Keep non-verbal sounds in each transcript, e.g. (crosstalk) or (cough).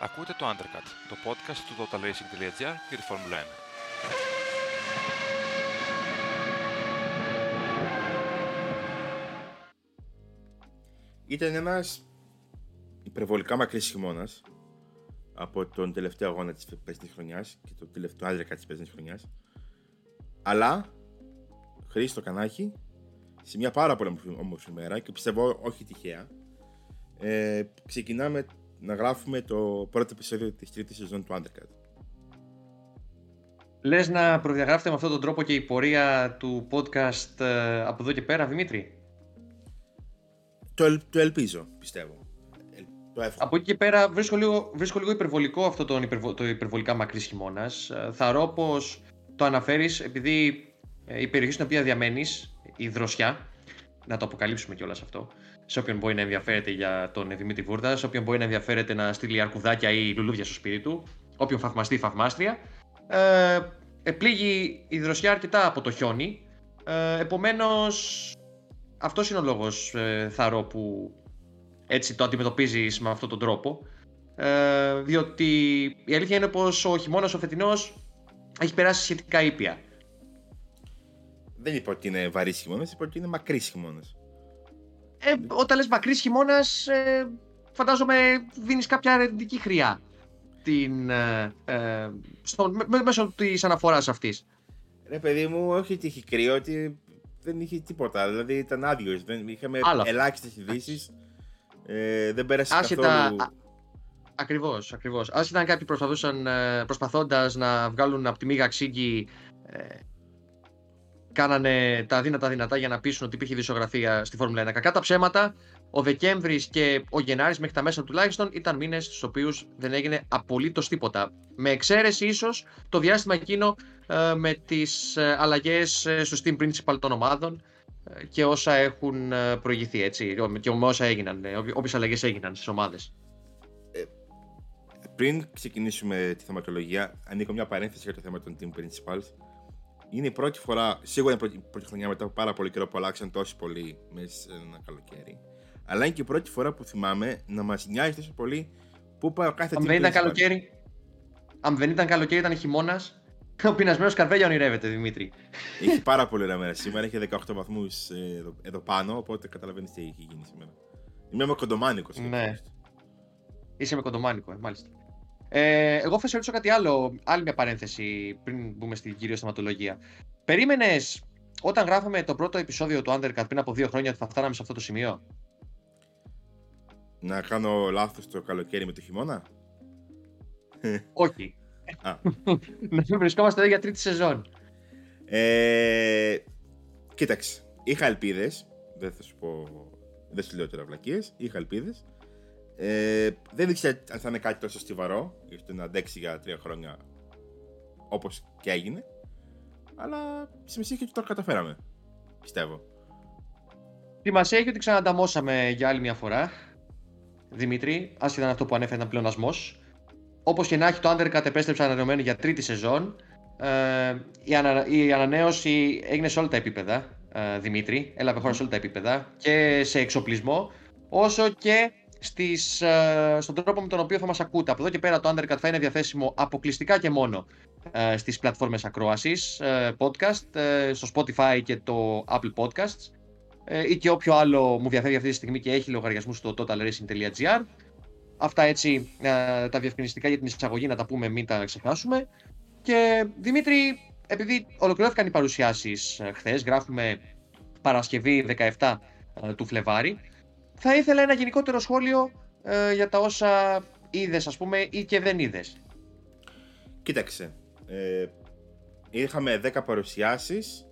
Ακούτε το Undercut, το podcast του totalracing.gr για τη Φόρμουλα 1. Ήταν ένας υπερβολικά μακρύς χειμώνας από τον τελευταίο αγώνα της περσινής χρονιάς και το τελευταίο Undercut της περσινής χρονιάς αλλά Χρήστο Κανάχη σε μια πάρα πολύ όμορφη μέρα και πιστεύω όχι τυχαία ε, ξεκινάμε να γράφουμε το πρώτο επεισόδιο της τρίτης σεζόν του Undercut. Λες να προδιαγράφετε με αυτόν τον τρόπο και η πορεία του podcast ε, από εδώ και πέρα, Δημήτρη; Το, το ελπίζω, πιστεύω. Το από εκεί και πέρα βρίσκω λίγο, βρίσκω λίγο υπερβολικό αυτό το, υπερβο, το υπερβολικά μακρύς χειμώνας. Ε, θα πως το αναφέρεις επειδή ε, η περιοχή στην οποία διαμένεις, η Δροσιά, να το αποκαλύψουμε κιόλας αυτό, σε όποιον μπορεί να ενδιαφέρεται για τον Δημήτρη Βούρδα, σε όποιον μπορεί να ενδιαφέρεται να στείλει αρκουδάκια ή λουλούδια στο σπίτι του, όποιον φαυμαστεί ή φαυμάστρια. Ε, επλήγει η δροσιά αρκετά από το χιόνι. Ε, Επομένως, αυτός είναι ο λόγος, ε, Θαρώ, που έτσι το αντιμετωπίζεις με αυτόν τον τρόπο. Ε, διότι η αλήθεια είναι πως ο χειμώνας ο φετινός έχει περάσει σχετικά ήπια. Δεν είπα ότι είναι βαρύς χειμώνας, είπα ότι είναι μακρύς χειμώνας. Ε, όταν λες μακρύς χειμώνας, ε, φαντάζομαι δίνεις κάποια αρνητική χρειά την, ε, ε στο, μέσω της αναφοράς αυτής. Ρε παιδί μου, όχι ότι είχε κρύο, ότι δεν είχε τίποτα. Δηλαδή ήταν άδειο. Είχαμε ελάχιστες ειδήσεις. Ε, δεν πέρασε Άσχετα, καθόλου. Ακριβώς, ακριβώς. Άσχετα αν κάποιοι προσπαθούσαν, ε, προσπαθώντας να βγάλουν από τη μίγα ξύγκη κάνανε τα δύνατα δυνατά για να πείσουν ότι υπήρχε δισογραφία στη Φόρμουλα 1. Κακά τα ψέματα, ο Δεκέμβρης και ο Γενάρης μέχρι τα μέσα τουλάχιστον ήταν μήνες στους οποίους δεν έγινε απολύτως τίποτα. Με εξαίρεση ίσως το διάστημα εκείνο ε, με τις ε, αλλαγές ε, στο Steam Principal των ομάδων ε, και όσα έχουν ε, προηγηθεί έτσι. Και με όσα έγιναν, όποιες αλλαγές έγιναν στις ομάδες. Πριν ξεκινήσουμε τη θεματολογία, ανοίγω μια παρένθεση για το θέμα των Team Principals είναι η πρώτη φορά, σίγουρα είναι η πρώτη χρονιά μετά από πάρα πολύ καιρό που αλλάξαν τόσο πολύ μέσα σε ένα καλοκαίρι. Αλλά είναι και η πρώτη φορά που θυμάμαι να μας νοιάζει τόσο πολύ πού πάει ο κάθε Αν δεν ήταν καλοκαίρι. Αν δεν ήταν καλοκαίρι, ήταν χειμώνας. Ο πεινασμένος καρβέλια ονειρεύεται, Δημήτρη. Έχει πάρα πολύ ωραία μέρα σήμερα. Έχει 18 βαθμούς ε, εδώ, εδώ, πάνω. Οπότε καταλαβαίνεις τι έχει γίνει σήμερα. Είμαι με κοντομάνικο. Ναι. Είσαι με κοντομάνικο, ε, μάλιστα. Ε, εγώ θα σε ρωτήσω κάτι άλλο, άλλη μια παρένθεση πριν μπούμε στην κυρίω θεματολογία. Περίμενες όταν γράφαμε το πρώτο επεισόδιο του Undercut πριν από δύο χρόνια ότι θα φτάναμε σε αυτό το σημείο; Να κάνω λάθος το καλοκαίρι με το χειμώνα; Όχι. να βρισκόμαστε εδώ για τρίτη σεζόν. Ε, κοίταξε. Είχα ελπίδες. Δεν θα σου πω. Δεν σου λέω τώρα βλακίες. Είχα ελπίδες. Ε, δεν ήξερα αν θα είναι κάτι τόσο στιβαρό, ώστε να αντέξει για τρία χρόνια όπως και έγινε. Αλλά σημασία έχει ότι το καταφέραμε. Πιστεύω. Σημασία έχει ότι ξανανταμώσαμε για άλλη μια φορά. Δημήτρη, άσχετα ήταν αυτό που ανέφερε ήταν πλεονασμός. Όπως και να έχει, το Undercut επέστρεψε ανανεωμένο για τρίτη σεζόν. Ε, η, ανα, η ανανέωση έγινε σε όλα τα επίπεδα. Ε, Δημήτρη, έλαβε χώρα σε όλα τα επίπεδα και σε εξοπλισμό, όσο και στις, ε, στον τρόπο με τον οποίο θα μας ακούτε. Από εδώ και πέρα το Undercut θα είναι διαθέσιμο αποκλειστικά και μόνο ε, στις πλατφόρμες ακρόασης, ε, podcast, ε, στο Spotify και το Apple Podcasts ή και όποιο άλλο μου διαθέτει αυτή τη στιγμή και έχει λογαριασμού στο totalracing.gr. Αυτά έτσι τα διευκρινιστικά για την εισαγωγή να τα πούμε, μην τα ξεχάσουμε. Και Δημήτρη, επειδή ολοκληρώθηκαν οι παρουσιάσεις χθες, γράφουμε Παρασκευή 17 του Φλεβάρι, θα ήθελα ένα γενικότερο σχόλιο ε, για τα όσα είδες ας πούμε ή και δεν είδες. Κοίταξε, ε, είχαμε 10 παρουσιάσεις,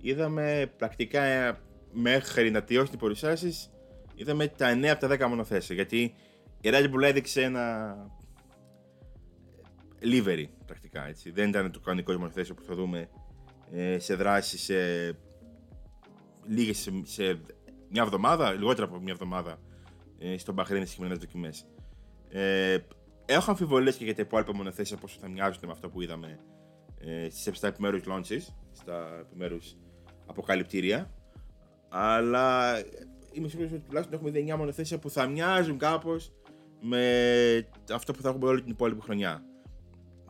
είδαμε πρακτικά ε, μέχρι να τελειώσει την παρουσιάσεις, είδαμε τα 9 από τα 10 μονοθέσια, γιατί η Red Bull έδειξε ένα livery πρακτικά, έτσι. Δεν ήταν το κανονικό μονοθέσιο που θα δούμε ε, σε δράση σε λίγες, σε, σε μια εβδομάδα, λιγότερο από μια εβδομάδα ε, στον Μπαχρέιν στι χειμερινέ δοκιμές. Ε, έχω αμφιβολίες και για τα υπόλοιπα μονοθέσια πόσο θα μοιάζουν με αυτό που είδαμε ε, στις 7 επιμέρους launches, στα επιμέρους αποκαλυπτήρια. Αλλά είμαι σίγουρος ότι τουλάχιστον έχουμε δει 9 μονοθέσια που θα μοιάζουν κάπως με αυτό που θα έχουμε όλη την υπόλοιπη χρονιά.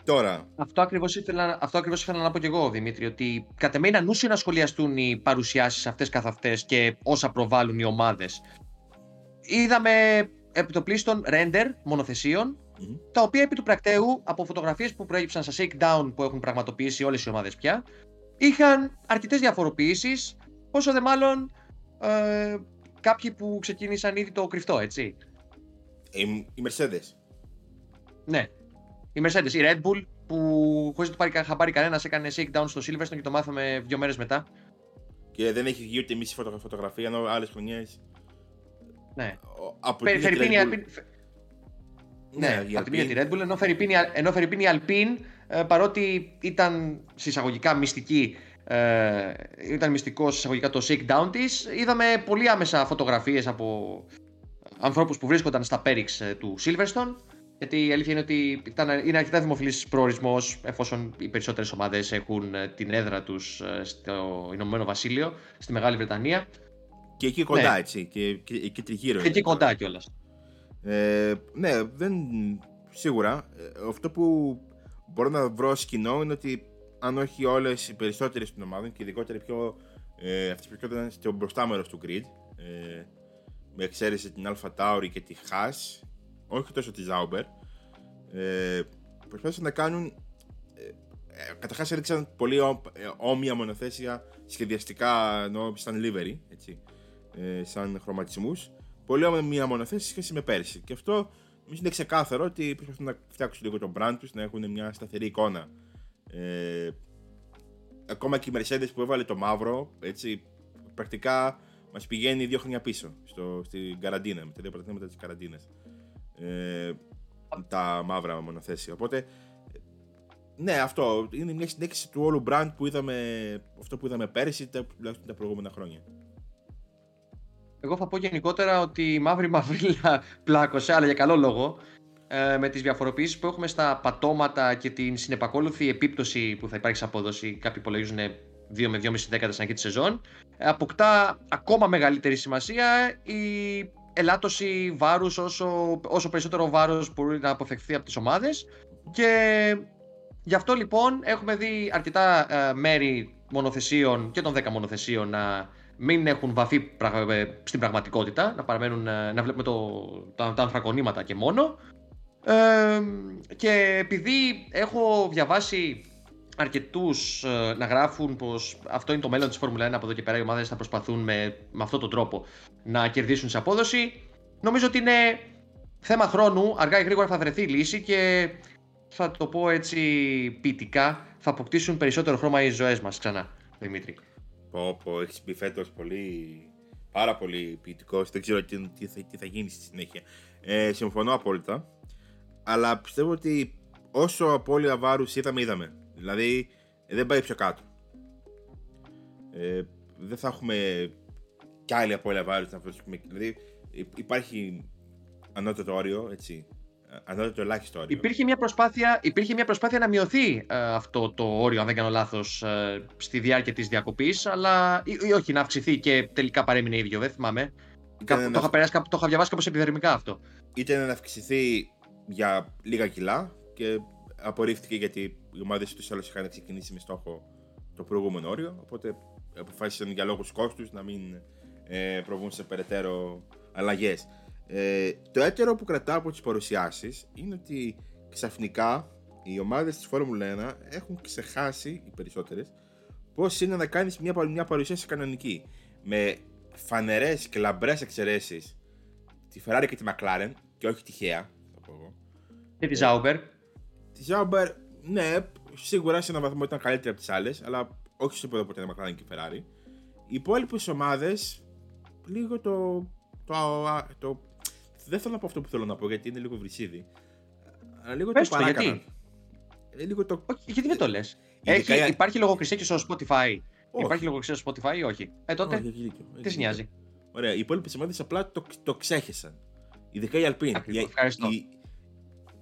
Τώρα. Αυτό ακριβώς ήθελα, αυτό ακριβώς ήθελα να πω και εγώ, Δημήτρη, ότι κατ' εμέ είναι ανούσιο να σχολιαστούν οι παρουσιάσεις αυτές καθ' αυτές και όσα προβάλλουν οι ομάδες. Είδαμε επιτοπλίστων render μονοθεσιων τα οποία επί του πρακτέου, από φωτογραφίες που προέκυψαν στα shakedown που έχουν πραγματοποιήσει όλες οι ομάδες πια, είχαν αρκετές διαφοροποιήσεις, όσο δε μάλλον ε, κάποιοι που ξεκίνησαν ήδη το κρυφτό, έτσι. Οι, οι Mercedes. Ναι. Οι Mercedes, η Red Bull που χωρίς να το πάρει χαμπάρι κανένας έκανε shakedown στο Silverstone και το μάθαμε δύο μέρες μετά. Και δεν έχει βγει ούτε μισή φωτογραφία ενώ άλλες χρονιές. Ναι. Από Φε- την Φερρυπίν η Red Bull- Alpine- Ναι, Ναι, η από τη μία Alpine. τη Red Bull, ενώ Φερρυπίν, η- ενώ Φερρυπίν η Alpine, ε, παρότι ήταν συσσαγωγικά μυστική, ε, ήταν μυστικός συσσαγωγικά το shakedown της, είδαμε πολύ άμεσα φωτογραφίες από ανθρώπους που βρίσκονταν στα πέριξ ε, του Silverstone, γιατί η αλήθεια είναι ότι ήταν, είναι αρκετά δημοφιλής προορισμός εφόσον οι περισσότερες ομάδες έχουν ε, την έδρα τους ε, στο Ηνωμένο Βασίλειο, στη Μεγάλη Βρετανία Και εκεί κοντά, Ναι. έτσι. Και, και εκεί τριγύρω. και εκεί είναι. κοντά κιόλας. Ε, ναι, δεν. Σίγουρα. Ε, αυτό που μπορώ να βρω ως κοινό είναι ότι αν όχι όλες οι περισσότερες των ομάδων και ειδικότερα οι πιο. Ε, αυτές που ήταν στο μπροστά μέρος του grid. Ε, με εξαίρεση την Alpha Tauri και τη Haas, όχι τόσο τη Zauber, ε, προσπάθησαν να κάνουν. Ε, ε, Καταρχάς έδειξαν πολύ ό- ε, όμοια μονοθέσια σχεδιαστικά ενώ σαν livery, έτσι, ε, σαν χρωματισμούς πολύ όμοια μονοθέση σε σχέση με πέρσι. Και αυτό νομίζω είναι ξεκάθαρο ότι προσπαθούν να φτιάξουν λίγο τον brand τους, να έχουν μια σταθερή εικόνα. Ε, ακόμα και η Mercedes που έβαλε το μαύρο, έτσι, πρακτικά μας πηγαίνει δύο χρόνια πίσω στο, στην καραντίνα, με τα δύο πρωταθλήματα της καραντίνας. Ε, τα μαύρα μονοθέσια. Οπότε, ναι, αυτό είναι μια συνέχιση του όλου brand που είδαμε, αυτό που είδαμε πέρσι, τα, τουλάχιστον τα προηγούμενα χρόνια. Εγώ θα πω γενικότερα ότι η μαύρη μαυρίλα πλάκωσε, αλλά για καλό λόγο, ε, με τις διαφοροποιήσεις που έχουμε στα πατώματα και την συνεπακόλουθη επίπτωση που θα υπάρχει σε απόδοση, κάποιοι υπολογίζουν 2 με 2,5 δέκατα στην αρχή της σεζόν, ε, αποκτά ακόμα μεγαλύτερη σημασία η ελάττωση βάρους όσο, όσο περισσότερο βάρος μπορεί να αποφευχθεί από τις ομάδες και γι' αυτό λοιπόν έχουμε δει αρκετά ε, μέρη μονοθεσίων και των 10 μονοθεσίων να μην έχουν βαφεί πραγ- ε, στην πραγματικότητα, να παραμένουν, ε, να βλέπουμε το, τα, τα ανθρακονήματα και μόνο. Ε, και επειδή έχω διαβάσει αρκετούς ε, να γράφουν πως αυτό είναι το μέλλον της Φόρμουλα 1 από εδώ και πέρα οι ομάδες θα προσπαθούν με, με αυτόν τον τρόπο να κερδίσουν σε απόδοση, νομίζω ότι είναι θέμα χρόνου, αργά ή γρήγορα θα βρεθεί λύση και θα το πω έτσι ποιητικά, θα αποκτήσουν περισσότερο χρώμα οι ζωές μας ξανά, Δημήτρη. Πω, πω, έχεις μπει φέτος πολύ, πάρα πολύ ποιητικός. Δεν ξέρω τι, τι, θα, τι θα γίνει στη συνέχεια. Ε, συμφωνώ απόλυτα. Αλλά πιστεύω ότι όσο απώλεια βάρους είδαμε, είδαμε. Δηλαδή, ε, δεν πάει πιο κάτω. Ε, δεν θα έχουμε κι άλλη απώλεια βάρους να βρίσκουμε. Δηλαδή, υ- υπάρχει ανώτατο όριο, έτσι. Ε, Ανώτατο ελάχιστο όριο. Υπήρχε μια προσπάθεια, υπήρχε μια προσπάθεια να μειωθεί ε, αυτό το όριο, αν δεν κάνω λάθος, στη διάρκεια της διακοπής, αλλά ή, ή όχι να αυξηθεί και τελικά παρέμεινε ίδιο. Δεν θυμάμαι. Ήταν Κάπου, να- το, είχα περάσει, κάπου- το είχα διαβάσει κάπως επιδερμικά αυτό. ήταν να αυξηθεί για λίγα κιλά και απορρίφθηκε γιατί οι ομάδες του άλλου είχαν ξεκινήσει με στόχο το προηγούμενο όριο. Οπότε αποφάσισαν για λόγους κόστους να μην ε, προβούν σε περαιτέρω αλλαγές. Ε, το έτερο που κρατάω από τις παρουσιάσεις είναι ότι ξαφνικά οι ομάδες της Φόρμουλα 1 έχουν ξεχάσει οι περισσότερες πώς είναι να κάνεις μια, παρου- μια παρουσίαση κανονική. Με φανερές και λαμπρές εξαιρέσεις τη Ferrari και τη McLaren και όχι τυχαία, θα πω εγώ. Και τη Ζάουμπερ. Τη Zauber, ναι, σίγουρα σε έναν βαθμό ήταν καλύτερη από τις άλλες, αλλά όχι στο επίπεδο που ήταν η McLaren και η Ferrari. Οι υπόλοιπες ομάδες, λίγο το, το, α, το, Δεν θέλω να πω αυτό που θέλω να πω γιατί είναι λίγο βρυσίδι. Αλλά λίγο Πες το το, παράκαναν. γιατί; Ε, λίγο το. Όχι, γιατί δεν το λες; Ειδικά η- Υπάρχει λογοκρισία και στο Spotify. Όχι. Υπάρχει λογοκρισία στο Spotify ή όχι; Ε, τότε. Όχι, έχει δίκιο, έχει τι σε δίκιο. νοιάζει; Ωραία, οι υπόλοιπες ομάδες απλά το, το ξέχεσαν. Ειδικά η Alpine. Ακριβώς, Η- ευχαριστώ. η-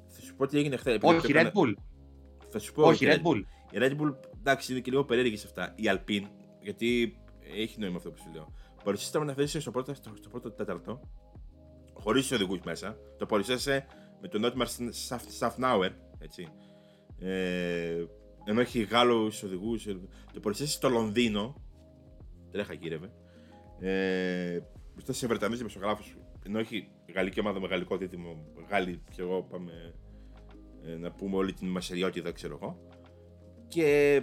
Θα σου πω τι έγινε χθε. Όχι, Red Bull. Θα σου πω Όχι, ότι Red Bull. Η Red Bull, εντάξει, είναι και λίγο περίεργη σε αυτά. Η Alpine, γιατί έχει νόημα αυτό που σου λέω. Παρουσίασε τα μονοθέσια στο πρώτο, στο, στο πρώτο τέταρτο. χωρίς του οδηγούς μέσα. Το παρουσίασε με τον Νότμαρ Σαφνάουερ. Έτσι. Ε, ενώ έχει Γάλλους οδηγούς. Το παρουσίασε στο Λονδίνο. Τρέχα κύριε. Ε, μπροστά σε Βρετανούς δημοσιογράφου. Ενώ έχει γαλλική ομάδα με γαλλικό δίδυμο. Γάλλοι και εγώ πάμε ε, να πούμε όλη την μασεριότητα, ξέρω εγώ. Και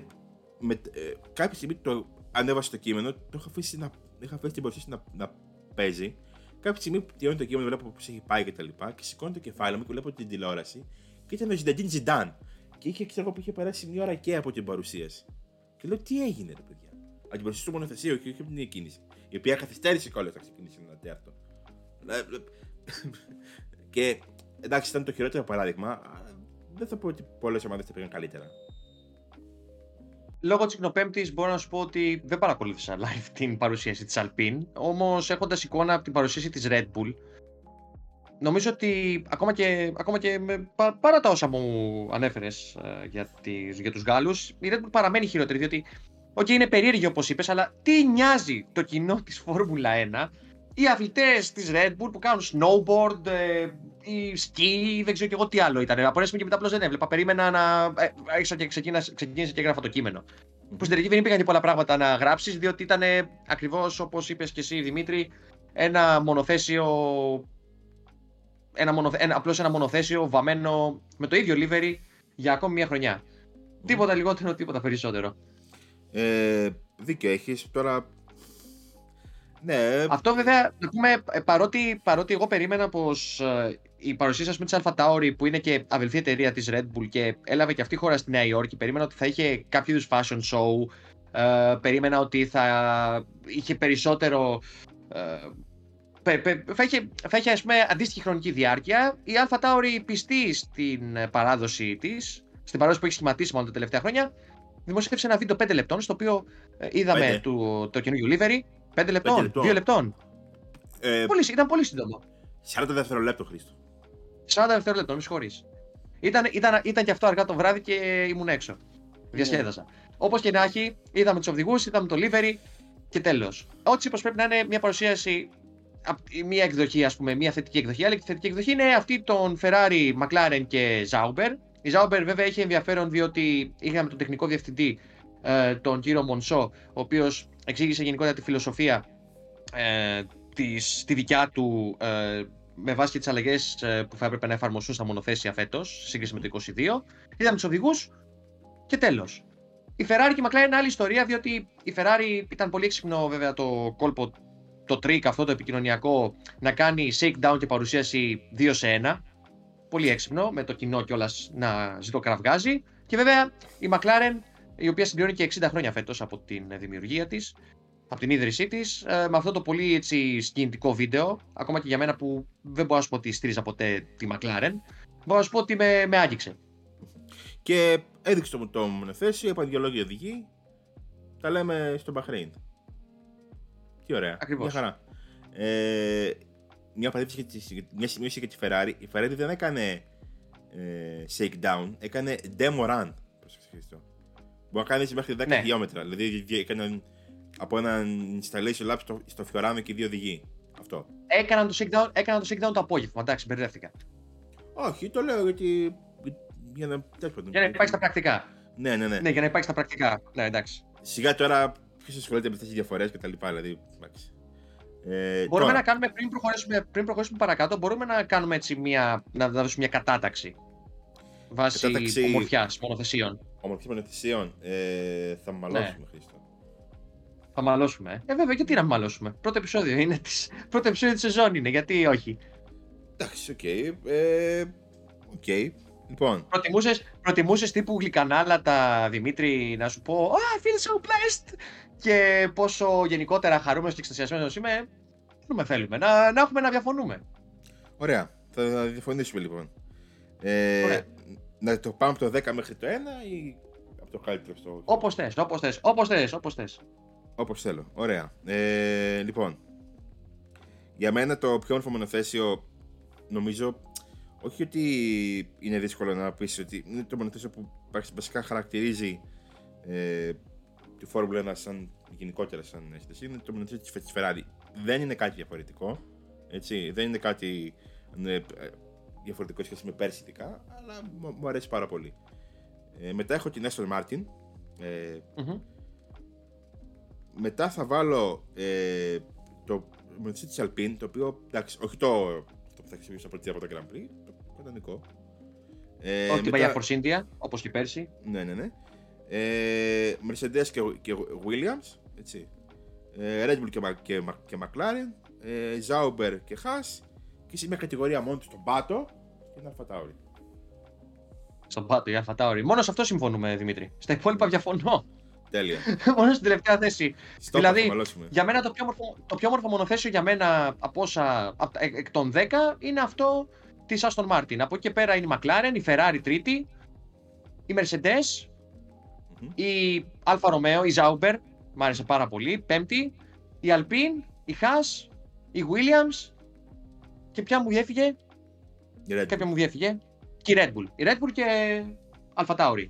με, ε, κάποια στιγμή το ανέβασε το κείμενο, το είχα αφήσει, να, είχα αφήσει την παρουσίαση να, να παίζει. Κάποια στιγμή που τελειώνει το κείμενο, βλέπω πώς έχει πάει και τα λοιπά. Και σηκώνω το κεφάλι μου και βλέπω την τηλεόραση. Και ήταν ο Ζινταντίν Ζιντάν. Και είχε, ξέρω εγώ, που είχε περάσει μια ώρα και από την παρουσίαση. Και λέω, τι έγινε, ρε παιδιά; Από την παρουσίαση του μονοθεσίου και όχι από την εκκίνηση. Η οποία καθυστέρησε κιόλας να ξεκινήσει ένα τέταρτο. Ε, ε, (laughs) και εντάξει, ήταν το χειρότερο παράδειγμα. Δεν θα πω ότι πολλές ομάδες τα πήγαν καλύτερα λόγω της Κνοπέμπτη μπορώ να σου πω ότι δεν παρακολούθησα live (laughs) την παρουσίαση της Alpine. Όμως έχοντας εικόνα από την παρουσίαση της Red Bull, νομίζω ότι ακόμα και, ακόμα και με, παρά τα όσα μου ανέφερες ε, για, για τους Γάλλους, η Red Bull παραμένει χειρότερη. Διότι, OK, είναι περίεργη όπως είπες, αλλά τι νοιάζει το κοινό της Φόρμουλα 1 οι αθλητές της Red Bull που κάνουν snowboard, ε, ή ski, δεν ξέρω και εγώ τι άλλο ήταν. Από και μετά απλώς δεν έβλεπα. Περίμενα να. Ε, άρχισα και ξεκίνησα, ξεκίνησα και έγραφα το κείμενο. Mm-hmm. Που στην τελική δεν υπήρχαν και πολλά πράγματα να γράψεις, διότι ήταν ακριβώς όπως είπες και εσύ, Δημήτρη, ένα μονοθέσιο. Ένα μονοθε... ένα, απλώς ένα μονοθέσιο βαμμένο με το ίδιο livery για ακόμη μια χρονιά. Mm. Τίποτα λιγότερο, τίποτα περισσότερο. Ε, δίκιο έχεις. Τώρα ναι. Αυτό βέβαια, να πούμε, ε, παρότι, παρότι εγώ περίμενα πως ε, η παρουσία με τη Αλφα Tauri που είναι και αδελφή εταιρεία της Red Bull και έλαβε και αυτή χώρα στη Νέα Υόρκη, περίμενα ότι θα είχε κάποιο είδους fashion show. Ε, περίμενα ότι θα είχε περισσότερο. Ε, θα είχε, θα είχε ας πούμε, αντίστοιχη χρονική διάρκεια. Η Αλφα Tauri πιστή στην παράδοση της, στην παράδοση που έχει σχηματίσει μόνο τα τελευταία χρόνια, δημοσίευσε ένα βίντεο 5 λεπτών, στο οποίο ε, είδαμε το, το καινούργιο livery 5 λεπτών, 2 λεπτών. Ε, πολύ, ήταν πολύ σύντομο. 40 δευτερολέπτο, Χρήστο. 40 δευτερολέπτο, με συγχωρεί. Ήταν, ήταν, ήταν και αυτό αργά το βράδυ και ήμουν έξω. Διασκέδασα. Yeah. Όπως και να έχει, είδαμε τους οδηγούς, είδαμε το livery και τέλος. Ό,τι πω πρέπει να είναι μια παρουσίαση, μια εκδοχή, ας πούμε, μια θετική εκδοχή. Άλλη θετική εκδοχή είναι αυτή των Ferrari, McLaren και Zauber. Η Zauber βέβαια έχει ενδιαφέρον διότι είχαμε τον τεχνικό διευθυντή, ε, τον κύριο Μονσό, ο οποίος εξήγησε γενικότερα τη φιλοσοφία ε, της, τη δικιά του ε, με βάση και τις αλλαγές ε, που θα έπρεπε να εφαρμοστούν στα μονοθέσια φέτος, σύγκριση με το 22. Είδαμε τους οδηγούς και τέλος. Η Ferrari και η McLaren είναι άλλη ιστορία, διότι η Ferrari ήταν πολύ έξυπνο βέβαια το κόλπο, το trick αυτό το επικοινωνιακό να κάνει shakedown και παρουσίαση 2 σε 1. Πολύ έξυπνο, με το κοινό κιόλας να ζητώ κραυγάζει. Και βέβαια η McLaren η οποία συμπληρώνει και 60 χρόνια φέτος από την δημιουργία της, από την ίδρυσή της, ε, με αυτό το πολύ έτσι, σκηνητικό βίντεο, ακόμα και για μένα που δεν μπορώ να σου πω ότι στήριζα ποτέ τη McLaren, μπορώ να σου πω ότι με, με άγγιξε. Και έδειξε το, το μονοθέσιο, είπα δύο λόγια οδηγεί, τα λέμε στο Μπαχρέιν. Τι ωραία. Ακριβώς. Μια χαρά. Ε, μια παρέμβαση μια σημείωση για τη Ferrari. Η Ferrari δεν έκανε ε, shakedown, έκανε demo run. Προσέξτε Μπορεί να κάνει μέχρι 10 ναι. χιλιόμετρα. Δηλαδή έκαναν από ένα installation lab στο, στο Fiorano και δύο οδηγοί. Αυτό. Έκαναν το shakedown, έκαναν το, shakedown το απόγευμα. Εντάξει, μπερδεύτηκα. Όχι, το λέω γιατί. Για να, για να υπάρχει στα πρακτικά. Ναι, ναι, ναι. Ναι, για να υπάρχει στα πρακτικά. Ναι, εντάξει. Σιγά τώρα ποιος ασχολείται με αυτές τις διαφορές και τα λοιπά. Δηλαδή, Ε, μπορούμε τώρα. να κάνουμε πριν προχωρήσουμε, πριν προχωρήσουμε παρακάτω, μπορούμε να κάνουμε έτσι μια, να δώσουμε μια κατάταξη βάσει κατάταξη... ομορφιάς μονοθεσιών. Ομορφιάς μονοθεσιών. Ε, θα μαλώσουμε, ναι. Χρήστο. Θα μαλώσουμε. Ε, βέβαια, γιατί να μαλώσουμε. Πρώτο επεισόδιο είναι της... Πρώτο επεισόδιο της σεζόν είναι, γιατί όχι. Εντάξει, OK. Okay. Ε, okay. Λοιπόν. Προτιμούσες, προτιμούσες τύπου γλυκανάλατα, Δημήτρη, να σου πω I feel so blessed και πόσο γενικότερα χαρούμενος και εξτασιασμένος είμαι. Δεν με θέλουμε. Να, να έχουμε να διαφωνούμε. Ωραία. Θα διαφωνήσουμε λοιπόν. Ε, να το πάμε από το 10 μέχρι το 1 ή από το καλύτερο στο. Όπως θες, όπως θες, όπως θες, όπως θες. Όπως θέλω. Ωραία. Ε, λοιπόν. Για μένα το πιο όμορφο μονοθέσιο νομίζω όχι ότι είναι δύσκολο να πεις ότι είναι το μονοθέσιο που βασικά χαρακτηρίζει ε, τη Φόρμουλα 1 σαν γενικότερα σαν αίσθηση. Είναι το μονοθέσιο της Ferrari. Δεν είναι κάτι διαφορετικό. Έτσι, δεν είναι κάτι ναι, ε, διαφορετικό σχέση με πέρσι ειδικά, αλλά μου- μου αρέσει πάρα πολύ. Ε, μετά έχω την Aston Martin. Ε, Μμμ. μετά θα βάλω ε, το μονοθεσί της Alpine, το οποίο, εντάξει, όχι το, το που θα χρησιμοποιήσω πρώτη από το Grand Prix, το κανονικό. Ε, Όχι την μετά- παλιά Force India, όπως και πέρσι. ναι, ναι, ναι. Ε, Mercedes και, και Williams, έτσι. Ε, Red Bull και, Μα- και, Μα- και McLaren, ε, Zauber και Haas και σε μια κατηγορία μόνο του στον Πάτο και την Alpha Tauri. Στον πάτο, η Αλφα Tauri. Μόνο σε αυτό συμφωνούμε, Δημήτρη. Στα υπόλοιπα διαφωνώ. Τέλεια. (laughs) Μόνο στην τελευταία θέση. Στόπ Δηλαδή, θα μαλώσουμε. Για μένα το πιο, μορφο, το πιο μορφο μονοθέσιο για μένα από όσα, απ' τα- εκ, εκ των 10 είναι αυτό της Aston Martin. Από εκεί και πέρα είναι η McLaren, η Ferrari τρίτη, η Mercedes, Μμμ. η Alfa Romeo, η Zauber, μ' άρεσε πάρα πολύ, πέμπτη, η Alpine, η Haas, η Williams και ποια μου διέφυγε, Η Red Bull. κάποια μου διέφυγε, και η Red Bull. Η Red Bull και Alfa Tauri.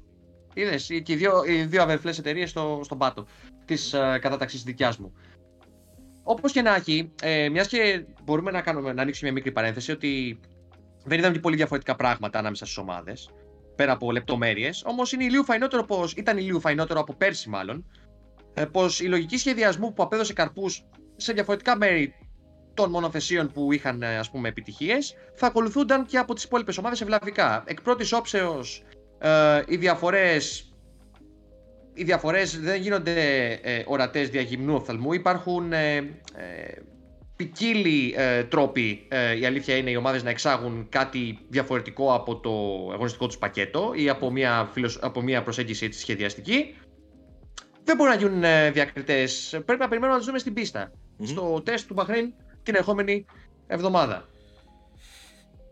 Είδες, και οι δύο, οι δύο αδερφές εταιρείες στο, στον πάτο της ε, κατάταξης δικιάς μου. Όπως και να έχει, ε, μιας και μπορούμε να, κάνουμε, να ανοίξουμε μια μικρή παρένθεση ότι δεν είδαμε και πολύ διαφορετικά πράγματα ανάμεσα στις ομάδες. Πέρα από λεπτομέρειες. Όμως είναι λίγο φαϊνότερο πω ήταν λίγο φαϊνότερο από πέρσι, μάλλον. Ε, πως η λογική σχεδιασμού που απέδωσε καρπούς σε διαφορετικά μέρη των μονοθεσίων που είχαν ε, ας πούμε επιτυχίες θα ακολουθούνταν και από τις υπόλοιπες ομάδες ευλαβικά. Εκ πρώτης όψεως ε, οι διαφορές οι διαφορές δεν γίνονται ε, ορατές δια γυμνού οφθαλμού. Υπάρχουν ε, ε, ποικίλοι ε, τρόποι, ε, η αλήθεια είναι, οι ομάδες να εξάγουν κάτι διαφορετικό από το αγωνιστικό τους πακέτο ή από μια, φιλοσ... από μια προσέγγιση έτσι, σχεδιαστική. Δεν μπορούν να γίνουν ε, διακριτές. Πρέπει να περιμένουμε να τους δούμε στην πίστα. Μμμ. Στο τεστ του Μπαχρέιν την ερχόμενη εβδομάδα.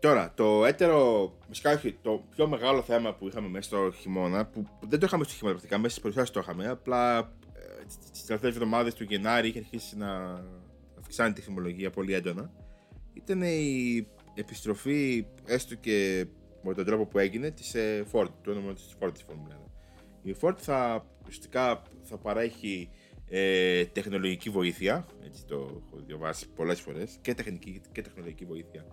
Τώρα, το έτερο, φυσικά όχι, το πιο μεγάλο θέμα που είχαμε μέσα στο χειμώνα, που δεν το είχαμε στο χειμώνα πρακτικά, μέσα στις παρουσιάσει το είχαμε, απλά στι τελευταίες εβδομάδες του Γενάρη είχε αρχίσει να αυξάνει τη θυμολογία πολύ έντονα. Ήταν η επιστροφή, έστω και με τον τρόπο που έγινε, της Ford, του όνομα της Ford της Formula 1. Η Ford θα ουσιαστικά θα παρέχει ε, τεχνολογική βοήθεια, έτσι το έχω διαβάσει πολλές φορές, και τεχνική και τεχνολογική βοήθεια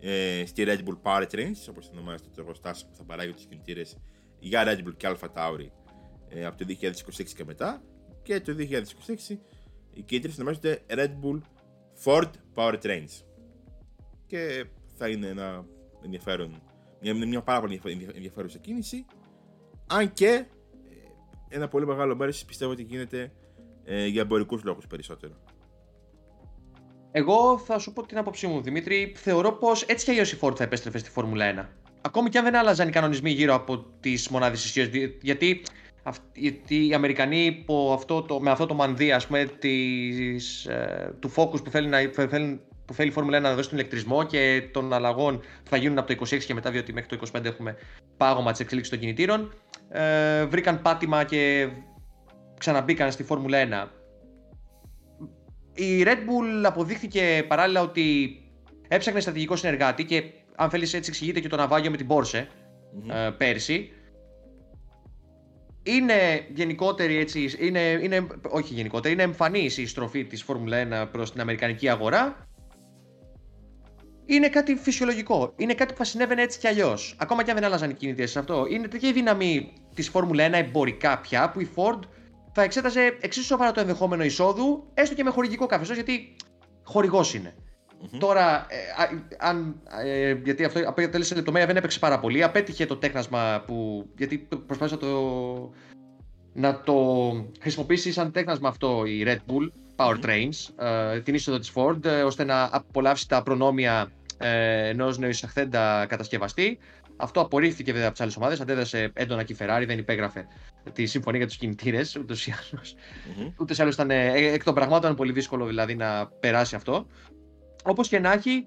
ε, στη Red Bull Powertrains, όπως ονομάζεται το εργοστάσιο που θα παράγει τους κινητήρες για Red Bull και Alpha Tauri ε, από το 2026 και μετά. Και το 2026 οι κινητήρες ονομάζονται Red Bull Ford Powertrains. Και θα είναι ένα ενδιαφέρον, μια, μια πάρα πολύ ενδιαφε- ενδιαφέρουσα κίνηση. Αν και ε, ένα πολύ μεγάλο μέρος πιστεύω ότι γίνεται ε, για εμπορικούς λόγους περισσότερο. Εγώ θα σου πω την άποψή μου, Δημήτρη. Θεωρώ πως έτσι κι αλλιώς η Ford θα επέστρεφε στη Φόρμουλα 1. Ακόμη και αν δεν άλλαζαν οι κανονισμοί γύρω από τις μονάδες ισχύως. Γιατί, αυ- γιατί οι Αμερικανοί υπό αυτό το, με αυτό το μανδύα ας πούμε, της, ε, του focus που θέλει, να, που θέλει, που θέλει η Φόρμουλα 1 να δώσει τον ηλεκτρισμό και των αλλαγών που θα γίνουν από το 26 και μετά, διότι μέχρι το 25 έχουμε πάγωμα της εξέλιξης των κινητήρων. Ε, βρήκαν πάτημα και ξαναμπήκαν στη Φόρμουλα 1. Η Red Bull αποδείχθηκε παράλληλα ότι έψαχνε στρατηγικό συνεργάτη και αν θέλεις έτσι εξηγείται και το ναυάγιο με την Porsche Μμμ. ε, πέρσι. Είναι γενικότερη έτσι, είναι, είναι, όχι γενικότερη, είναι εμφανής η στροφή της Φόρμουλα 1 προς την Αμερικανική αγορά. Είναι κάτι φυσιολογικό. Είναι κάτι που θα συνέβαινε έτσι κι αλλιώς. Ακόμα και αν δεν άλλαζαν οι κινητές σε αυτό. Είναι τέτοια η δύναμη της Φόρμουλα 1 εμπορικά πια που η Ford θα εξέταζε εξίσου σοβαρά το ενδεχόμενο εισόδου, έστω και με χορηγικό καθεστώς, γιατί χορηγός είναι. Μμμ. Τώρα, ε, α- αν, ε, γιατί αυτό αποτέλεσε λεπτομέρεια, δεν έπαιξε πάρα πολύ. Απέτυχε το τέχνασμα που. Γιατί προσπάθησε να το, να το χρησιμοποιήσει σαν τέχνασμα αυτό η Red Bull Powertrains, ε, την είσοδο της Ford, ε, ώστε να απολαύσει τα προνόμια ε, ενός νεοεισαχθέντα κατασκευαστή. Αυτό απορρίφθηκε βέβαια από τις άλλες ομάδες. Αντέδρασε έντονα και η Ferrari, δεν υπέγραφε τη συμφωνία για τους κινητήρες ούτως ή άλλως. Μμμ. Ούτε ή άλλως ήταν ε, εκ των πραγμάτων πολύ δύσκολο δηλαδή να περάσει αυτό. Όπως και να έχει,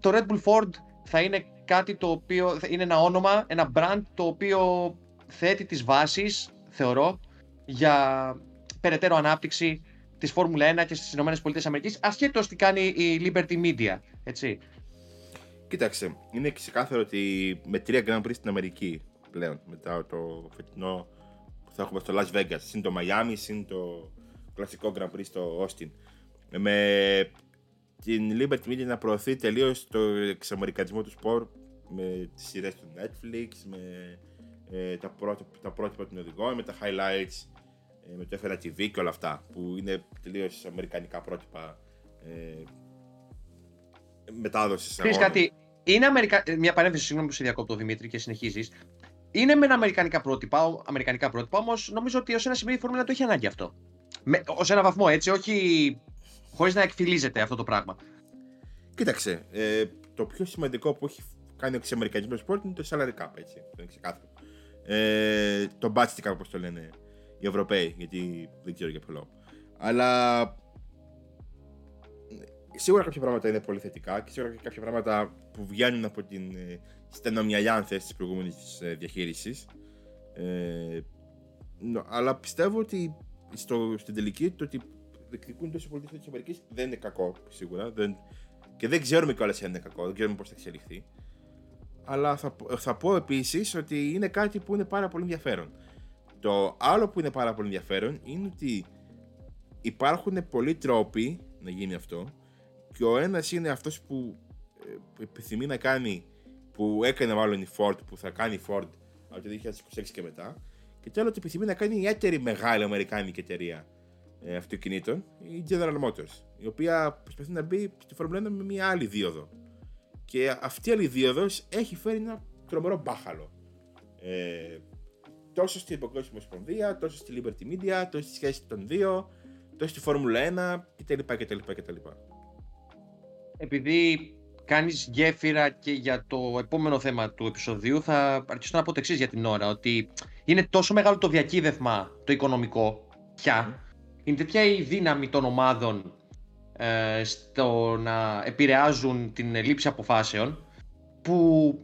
το Red Bull Ford θα είναι κάτι το οποίο θα είναι ένα όνομα, ένα brand το οποίο θέτει τις βάσεις, θεωρώ, για περαιτέρω ανάπτυξη της Φόρμουλα 1 και στις ΗΠΑ, ασχέτως τι κάνει η Liberty Media, έτσι. Κοίταξε, είναι ξεκάθαρο ότι με τρία Grand Prix στην Αμερική πλέον, μετά το φετινό που θα έχουμε στο Las Vegas, συν το Miami, συν το κλασικό Grand Prix στο Austin, με την Liberty Media να προωθεί τελείως το εξαμερικανισμό του σπορ με τις σειρές του Netflix, με ε, τα, πρότυπα, τα πρότυπα των οδηγών, με τα highlights, ε, με το FNA TV και όλα αυτά που είναι τελείως αμερικανικά πρότυπα ε, μετάδοσης. Ξέρεις κάτι, είναι Αμερικα... μια παρένθεση, συγγνώμη που σε διακόπτω Δημήτρη και συνεχίζεις. Είναι με ένα αμερικανικά πρότυπα, αμερικανικά πρότυπα όμως νομίζω ότι ως ένα σημείο η Φόρμουλα το έχει ανάγκη αυτό. Ως ένα βαθμό έτσι, όχι χωρίς να εκφυλίζεται αυτό το πράγμα. Κοίταξε, ε, το πιο σημαντικό που έχει κάνει ο εξαμερικανισμός του σπορ είναι το salary cap, έτσι. Δεν είναι ξεκάθαρο. Ε, το budget όπως το λένε οι Ευρωπαίοι, γιατί δεν ξέρω για ποιο λόγο. Αλλά σίγουρα κάποια πράγματα είναι πολύ θετικά και σίγουρα κάποια πράγματα που βγαίνουν από την ε, στενομυαλιά, αν θες, της προηγούμενης ε, διαχείρισης. Ε, αλλά πιστεύω ότι στο, στην τελική το ότι διεκδικούν τόσο πολύ της Αμερικής δεν είναι κακό σίγουρα. Δεν, και δεν ξέρουμε κιόλας αν είναι κακό, δεν ξέρουμε πώς θα εξελιχθεί. Αλλά θα, θα πω επίσης ότι είναι κάτι που είναι πάρα πολύ ενδιαφέρον. Το άλλο που είναι πάρα πολύ ενδιαφέρον είναι ότι υπάρχουν πολλοί τρόποι να γίνει αυτό και ο ένας είναι αυτός που ε, επιθυμεί να κάνει, που έκανε μάλλον η Ford, που θα κάνει η Ford από το 2026 και μετά. Και το άλλο ότι επιθυμεί να κάνει η έτερη μεγάλη αμερικάνικη εταιρεία ε, αυτοκινήτων, η General Motors, η οποία προσπαθεί να μπει στη Φόρμουλα 1 με μια άλλη δίωδο. Και αυτή η άλλη δίωδος έχει φέρει ένα τρομερό μπάχαλο. Ε, τόσο στην Παγκόσμια Ομοσπονδία, τόσο στη Liberty Media, τόσο στη σχέση των δύο, τόσο στη Φόρμουλα 1 κτλ. κτλ, κτλ επειδή κάνεις γέφυρα και για το επόμενο θέμα του επεισοδίου θα αρχίσω να πω το εξής για την ώρα ότι είναι τόσο μεγάλο το διακύβευμα το οικονομικό πια είναι τέτοια η δύναμη των ομάδων ε, στο να επηρεάζουν την λήψη αποφάσεων που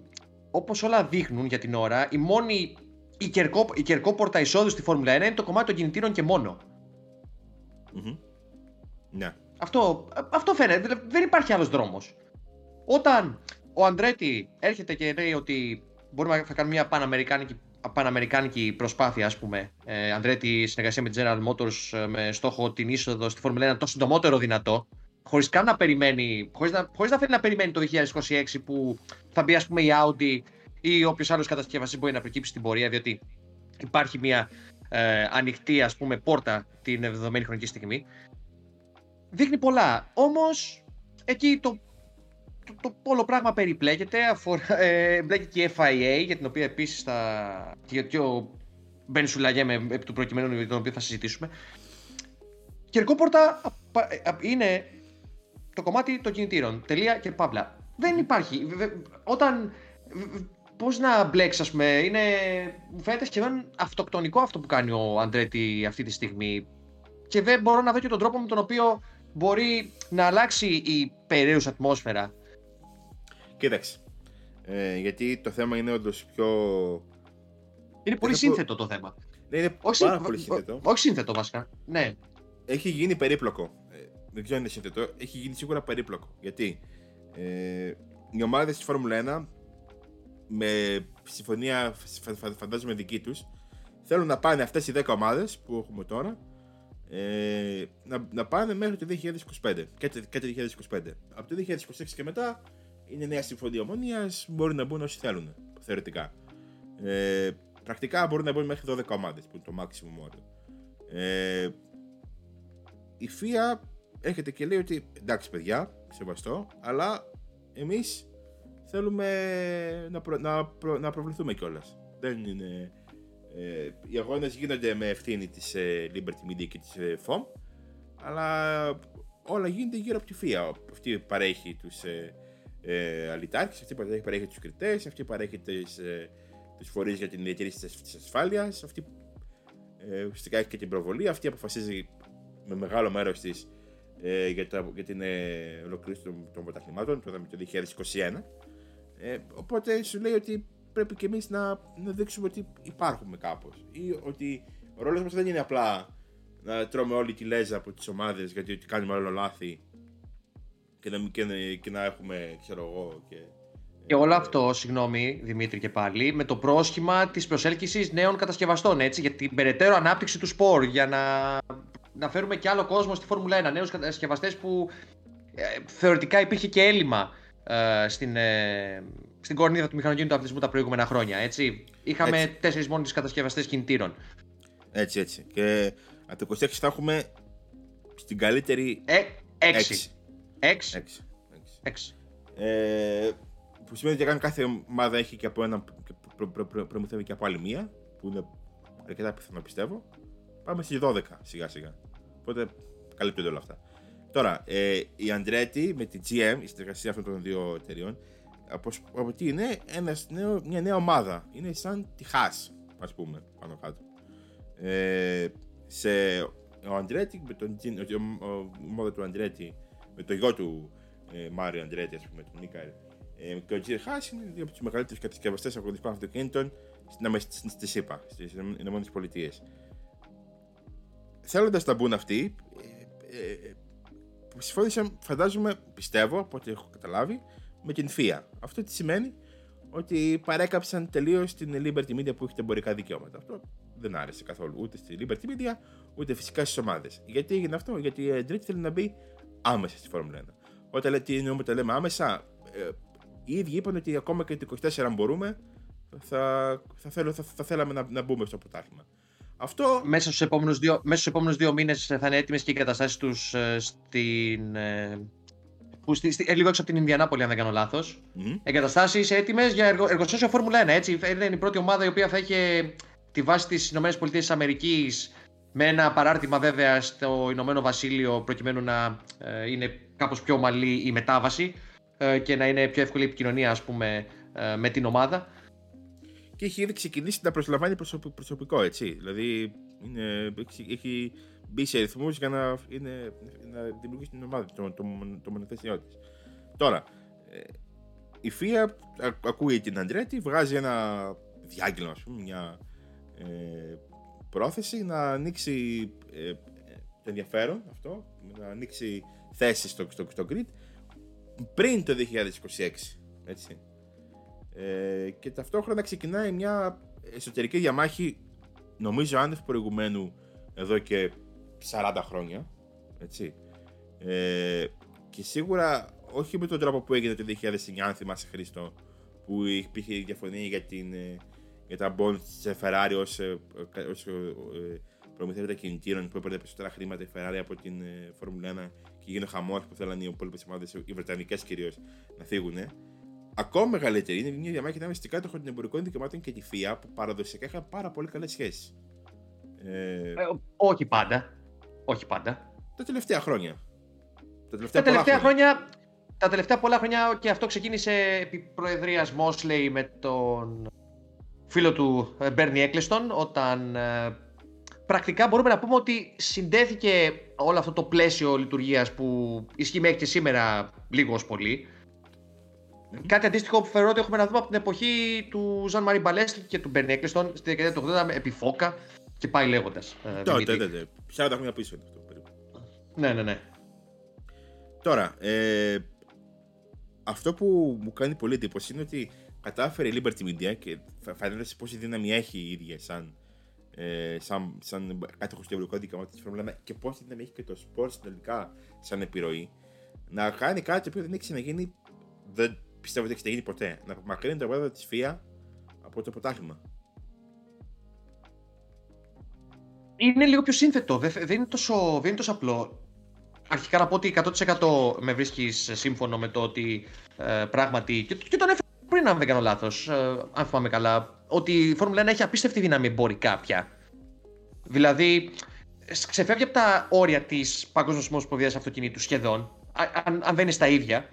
όπως όλα δείχνουν για την ώρα η μόνη η, κερκό, η κερκόπορτα εισόδου στη Φόρμουλα 1 είναι το κομμάτι των κινητήρων και μόνο. Ναι. Αυτό, αυτό φαίνεται. Δεν υπάρχει άλλος δρόμος. Όταν ο Αντρέτη έρχεται και λέει ότι μπορούμε να κάνουμε μια παναμερικάνικη, παναμερικάνικη προσπάθεια, ας πούμε. Ε, Αντρέτη, συνεργασία με General Motors ε, με στόχο την είσοδο στη Φόρμουλα 1 το συντομότερο δυνατό. Χωρίς καν να περιμένει, χωρίς να, χωρίς να θέλει να περιμένει το 2026 που θα μπει, ας πούμε, η Audi ή όποιος άλλος κατασκευαστής μπορεί να προκύψει στην πορεία, διότι υπάρχει μια ε, ανοιχτή ας πούμε, πόρτα την δεδομένη χρονική στιγμή δείχνει πολλά. Όμως εκεί το, το, το, όλο πράγμα περιπλέκεται. Αφορά, ε, μπλέκει και η FIA, για την οποία επίσης θα. και ο Μπεν Σουλαγέ, επί του προκειμένου για τον οποίο θα συζητήσουμε. Κερκόπορτα είναι το κομμάτι των κινητήρων. Τελεία και παύλα. Δεν υπάρχει. Όταν. Πώς να μπλέξεις, ας πούμε, είναι. Μου φαίνεται σχεδόν αυτοκτονικό αυτό που κάνει ο Αντρέτη αυτή τη στιγμή. Και δεν μπορώ να δω και τον τρόπο με τον οποίο μπορεί να αλλάξει η περίεργη ατμόσφαιρα. Κοίταξε. Ε, γιατί το θέμα είναι όντως πιο. Είναι πολύ σύνθετο το θέμα. Ναι, είναι όχι, πάρα πολύ σύνθετο. Όχι σύνθετο βασικά. Ναι. Έχει γίνει περίπλοκο. Ε, δεν ξέρω αν είναι σύνθετο. Έχει γίνει σίγουρα περίπλοκο. Γιατί ε, οι ομάδες της Φόρμουλα 1 με συμφωνία φαντάζομαι δική τους θέλουν να πάνε αυτές οι 10 ομάδες που έχουμε τώρα ε, να, να πάνε μέχρι το 2025 και το, και το 2025. Από το 2026 και μετά είναι νέα συμφωνία ομονία, μπορεί να μπουν όσοι θέλουν, θεωρητικά. Ε, πρακτικά μπορεί να μπουν μέχρι 12 ομάδες που είναι το maximum όριο. Ε, η FIA έρχεται και λέει ότι εντάξει παιδιά, σεβαστό, αλλά εμείς θέλουμε να, προ, να, προ, να προβληθούμε κιόλας. Δεν είναι ε, οι αγώνε γίνονται με ευθύνη της ε, Liberty Media και της ε, FOM, αλλά όλα γίνονται γύρω από τη FIA. Αυτή παρέχει τους ε, ε, αλυτάρχες, αυτή παρέχει τους κριτές, αυτή παρέχει τις ε, φορείς για την διατήρηση της ασφάλειας, αυτή ε, ουσιαστικά έχει και την προβολή, αυτή αποφασίζει με μεγάλο μέρος της ε, για, για την ε, ολοκλήρωση των, των πρωταθλημάτων, το το 2021. Ε, οπότε σου λέει ότι πρέπει και εμείς να, να δείξουμε ότι υπάρχουμε κάπως. Ή ότι ο ρόλος μας δεν είναι απλά να τρώμε όλη τη λέζα από τις ομάδες γιατί ότι κάνουμε όλο λάθη και να, και, και να έχουμε, ξέρω εγώ. Και, και όλο αυτό, συγγνώμη Δημήτρη και πάλι, με το πρόσχημα της προσέλκυσης νέων κατασκευαστών, έτσι, για την περαιτέρω ανάπτυξη του σπορ, για να, να φέρουμε και άλλο κόσμο στη Φόρμουλα 1, νέους κατασκευαστές που ε, θεωρητικά υπήρχε και έλλειμμα ε, στην, ε, στην κορνίδα του μηχανοκίνητου αθλητισμού τα προηγούμενα χρόνια. Έτσι. Είχαμε Έτσι. τέσσερις μόνοι κατασκευαστές κινητήρων. Έτσι, έτσι. Και από το 26 θα έχουμε στην καλύτερη Ε, έξι. έξι. Έξι. Έξι. Έξι. Έξι. Ε, που σημαίνει ότι αν κάθε ομάδα έχει και από ένα προ, προ, προ, προμηθεύει και από άλλη μία, που είναι αρκετά πιθανό πιστεύω, πάμε στις 12 σιγά σιγά. Οπότε καλύπτονται όλα αυτά. Τώρα, ε, η Andretti με τη GM, η συνεργασία αυτών των δύο εταιριών, από, από τι είναι ένας νέο, μια νέα ομάδα. Είναι σαν τη Haas, ας πούμε, πάνω κάτω. Ε, σε, ο Andretti με τον Gin- ο, ο, η ομάδα του Andretti με το γιο του ε, Μάριο Αντρέτη, ας πούμε, τον Νίκαρ. Ε, και ο Τζιρ Χάς είναι δύο από τους μεγαλύτερους κατασκευαστές αγροτικών αυτοκινήτων στην, Αμε- στην, στη ΣΥΠΑ, στις ΗΠΑ. Θέλοντας να μπουν αυτοί, ε, ε, συμφώνησαν, φαντάζομαι, πιστεύω, από ό,τι έχω καταλάβει, με την FIA. Αυτό τι σημαίνει ότι παρέκαψαν τελείως την Liberty Media που έχει τα εμπορικά δικαιώματα. Αυτό δεν άρεσε καθόλου ούτε στη Liberty Media, ούτε φυσικά στις ομάδες. Γιατί έγινε αυτό, Γιατί η Andretti θέλει να μπει άμεσα στη Φόρμουλα 1. Όταν λέτε τι εννοούμε, τα λέμε άμεσα, ε, οι ίδιοι είπαν ότι ακόμα και το 24 αν μπορούμε, θα, θα, θέλω, θα, θα θέλαμε να, να μπούμε στο πρωτάθλημα. Αυτό Μέσα στους επόμενους δύο, μέσα στους επόμενους δύο μήνες θα είναι έτοιμες και οι καταστάσεις τους ε, στην... ε, που στη, στη- ε, λίγο έξω από την Ινδιανάπολη, αν δεν κάνω λάθος. μμ, Εγκαταστάσεις έτοιμες για εργο, εργοστάσιο Φόρμουλα 1, έτσι. Είναι η πρώτη ομάδα η οποία θα είχε τη βάση της ΗΠΑ με ένα παράρτημα βέβαια στο Ηνωμένο Βασίλειο προκειμένου να ε, είναι κάπως πιο ομαλή η μετάβαση ε, και να είναι πιο εύκολη η επικοινωνία ας πούμε ε, με την ομάδα. και έχει ήδη ξεκινήσει να προσλαμβάνει προσωπ- προσωπικό, έτσι. Δηλαδή είναι, έχει, έχει μπει σε ρυθμούς για να, είναι, να δημιουργήσει την ομάδα, το, το, το μονοθέσιό της. Τώρα, ε, η FIA α- ακούει την Αντρέτη, βγάζει ένα διάγγελμα, ας πούμε, μια ε, πρόθεση να ανοίξει ε, ε, το ενδιαφέρον αυτό, να ανοίξει θέσεις στο, στο, στο grid πριν το 2026. Έτσι. Ε, και ταυτόχρονα ξεκινάει μια εσωτερική διαμάχη, νομίζω άνευ προηγουμένου εδώ και 40 χρόνια. Έτσι. Ε, και σίγουρα όχι με τον τρόπο που έγινε το 2009, αν θυμάσαι Χρήστο, που υπήρχε διαφωνία για, την, ε, για τα bonds της Ferrari ως, ε, κα- ως ε, ε, προμηθεύοντα κινητήρων που έπαιρνε περισσότερα χρήματα η Ferrari από την ε, Φόρμουλα 1 και έγινε χαμός που θέλανε οι υπόλοιπες ομάδες, οι Βρετανικές κυρίως, να φύγουν. Ακόμα μεγαλύτερη είναι μια διαμάχη ανάμεσα στην κάτοχο των εμπορικών δικαιωμάτων και τη FIA που παραδοσιακά είχαν πάρα πολύ καλές σχέσεις. Ε, Ε, όχι πάντα. Όχι πάντα. τα τελευταία χρόνια. Τα τελευταία, Τα τελευταία πολλά χρόνια, τα τελευταία πολλά χρόνια και αυτό ξεκίνησε επί προεδρίας Μόσλεϊ με τον φίλο του ε, Μπέρνι Έκλεστον όταν ε, πρακτικά μπορούμε να πούμε ότι συνδέθηκε όλο αυτό το πλαίσιο λειτουργίας που ισχύει μέχρι και σήμερα λίγο ως πολύ. Κάτι αντίστοιχο που θεωρώ ότι έχουμε να δούμε από την εποχή του Ζαν Μαρί Μπαλέστ και του Μπέρνι Έκλεστον στη δεκαετία του 80 με επιφόκα και πάει λέγοντας. ε, Τότε, Δημήτρη. τότε. 40 χρόνια πίσω είναι αυτό περίπου. Ναι, ναι, ναι. Τώρα, ε, αυτό που μου κάνει πολύ εντύπωση είναι ότι κατάφερε η Liberty Media και φα- φαίνεται σε πόση δύναμη έχει η ίδια σαν, ε, σαν, σαν κάτοχος του ευρωπαϊκού δικαιωμάτων της Φόρμουλα 1 και πόση δύναμη έχει και το σπορ συνολικά σαν επιρροή να κάνει κάτι το οποίο δεν έχει ξαναγίνει, δεν πιστεύω ότι έχει ξαναγίνει ποτέ. Να απομακρύνει το επίπεδο της FIA από το πρωτάθλημα. Είναι λίγο πιο σύνθετο. Δεν, δεν, είναι τόσο, δεν είναι τόσο απλό. Αρχικά να πω ότι 100% με βρίσκεις σύμφωνο με το ότι ε, πράγματι. Και, και τον έφερα πριν, αν δεν κάνω λάθος, αν θυμάμαι καλά, ότι η Φόρμουλα 1 έχει απίστευτη δύναμη εμπορικά πια. Δηλαδή, σ- ξεφεύγει από τα όρια της Παγκόσμιας Ομοσπονδία Αυτοκινήτου σχεδόν, α- αν, αν δεν είναι στα ίδια.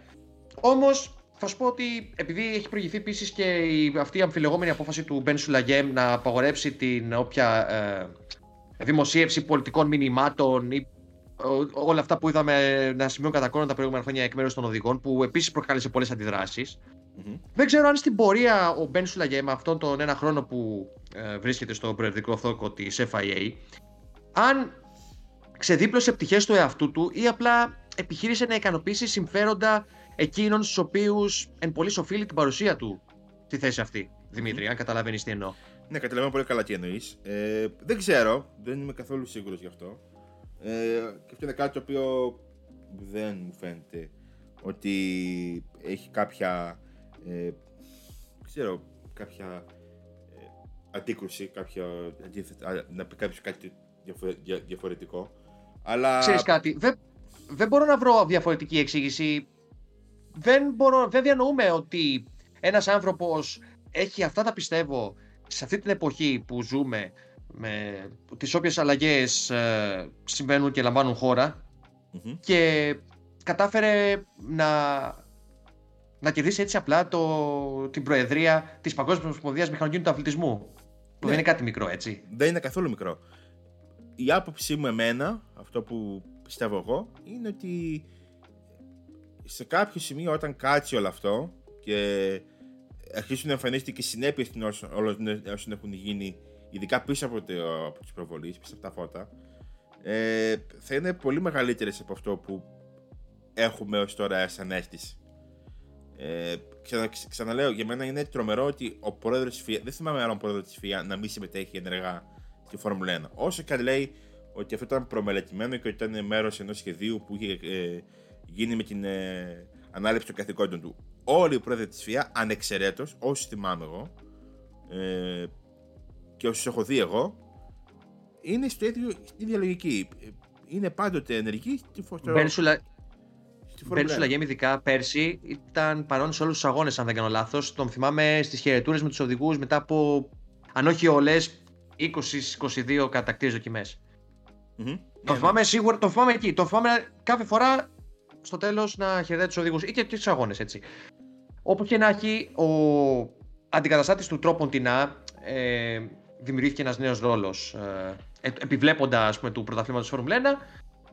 Όμως, θα σου πω ότι επειδή έχει προηγηθεί επίσης και η, αυτή η αμφιλεγόμενη απόφαση του Μπεν Σουλαγέμ να απαγορεύσει την όποια ε, δημοσίευση πολιτικών μηνυμάτων ή ό- όλα αυτά που είδαμε να σημειώνουν κατά κόρον τα προηγούμενα χρόνια εκ μέρους των οδηγών, που επίσης προκάλεσε πολλές αντιδράσεις. Μμμ. Δεν ξέρω αν στην πορεία ο Μπεν Σουλαγέ με αυτόν τον ένα χρόνο που ε, βρίσκεται στο προεδρικό θόκο της FIA, αν ξεδίπλωσε πτυχές του εαυτού του ή απλά επιχείρησε να ικανοποιήσει συμφέροντα εκείνων στους οποίους εν πολύ οφείλει την παρουσία του στη θέση αυτή. Δημήτρη, αν καταλαβαίνεις τι εννοώ. Ναι, καταλαβαίνω πολύ καλά τι εννοείς. Ε, δεν ξέρω, δεν είμαι καθόλου σίγουρος γι' αυτό. Ε, και αυτό είναι κάτι το οποίο δεν μου φαίνεται ότι έχει κάποια, ε, ξέρω, κάποια ε, αντίκρουση, κάποια αντίθετα, να πει κάποιος κάτι διαφορετικό. Αλλά... Ξέρεις κάτι, δεν, δεν μπορώ να βρω διαφορετική εξήγηση. Δεν, μπορώ, δεν διανοούμε ότι ένας άνθρωπος έχει αυτά τα πιστεύω σε αυτή την εποχή που ζούμε με τις όποιες αλλαγές ε, συμβαίνουν και λαμβάνουν και κατάφερε να, να κερδίσει έτσι απλά το, την προεδρία της Παγκόσμιας Ομοσπονδίας Μηχανοκίνητου του Αθλητισμού. Που δεν ναι. είναι κάτι μικρό, έτσι. Δεν είναι καθόλου μικρό. Η άποψή μου εμένα, αυτό που πιστεύω εγώ, είναι ότι σε κάποιο σημείο όταν κάτσει όλο αυτό και αρχίσουν να εμφανίζονται και συνέπειες όλων όσων έχουν γίνει, ειδικά πίσω από, το, από τις προβολές, πίσω από τα φώτα, ε, θα είναι πολύ μεγαλύτερες από αυτό που έχουμε ως τώρα σαν αίσθηση. Ε, ξανα, ξαναλέω, για μένα είναι τρομερό ότι ο πρόεδρος της ΦΙΑ, δεν θυμάμαι άλλον πρόεδρο της ΦΙΑ να μην συμμετέχει ενεργά στη Φόρμουλα 1. Όσο και αν λέει ότι αυτό ήταν προμελετημένο και ότι ήταν μέρος ενός σχεδίου που είχε ε, γίνει με την ε, ανάληψη των καθηκόντων του. Όλοι οι πρόεδροι της ΦΙΑ, ανεξαιρέτως, όσου θυμάμαι εγώ ε, και όσους έχω δει εγώ, είναι στο ίδιο, στην ίδια λογική. Είναι πάντοτε ενεργοί στη Μπέρσουλα, Μπέρσουλα Γέμι, ειδικά πέρσι, ήταν παρόν σε όλους τους αγώνες, αν δεν κάνω λάθος. Τον θυμάμαι στις χαιρετούρες με τους οδηγούς μετά από, αν όχι όλες, 20-22 κατακτήρες δοκιμές. Mm-hmm. Το ναι, θυμάμαι ναι. σίγουρα, το θυμάμαι εκεί. Το θυμάμαι κάθε φορά στο τέλος να χαιρετάει τους οδηγούς ή και του αγώνες έτσι. Όπω και να έχει, ο αντικαταστάτης του τρόπον τεινά ε, δημιουργήθηκε ένας νέος ρόλος. Ε, επιβλέποντα του πρωταθλήματος Φόρμουλα 1,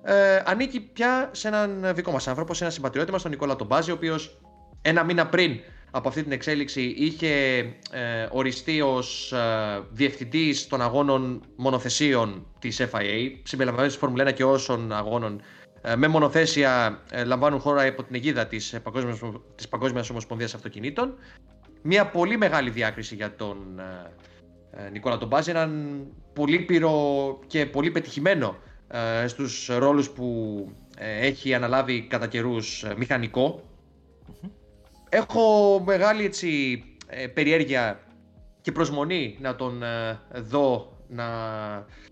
ε, ανήκει πια σε έναν δικό μας άνθρωπο, σε έναν συμπατριώτη μας, τον Νικόλα Τομπάζη, ο οποίος ένα μήνα πριν από αυτή την εξέλιξη είχε ε, οριστεί ως ε, διευθυντής των αγώνων μονοθεσίων της FIA, συμπεριλαμβανομένης της Φόρμουλα 1 και όσων αγώνων ε, με μονοθέσια ε, λαμβάνουν χώρα υπό την αιγίδα της ε, Παγκόσμιας, της Παγκόσμιας Ομοσπονδίας Αυτοκινήτων. Μια πολύ μεγάλη διάκριση για τον Νικόλα Τομπάζη, έναν πολύ πυρο και πολύ πετυχημένο στους ρόλους που έχει αναλάβει κατά καιρούς μηχανικο Έχω μεγάλη έτσι, περιέργεια και προσμονή να τον δω να ε,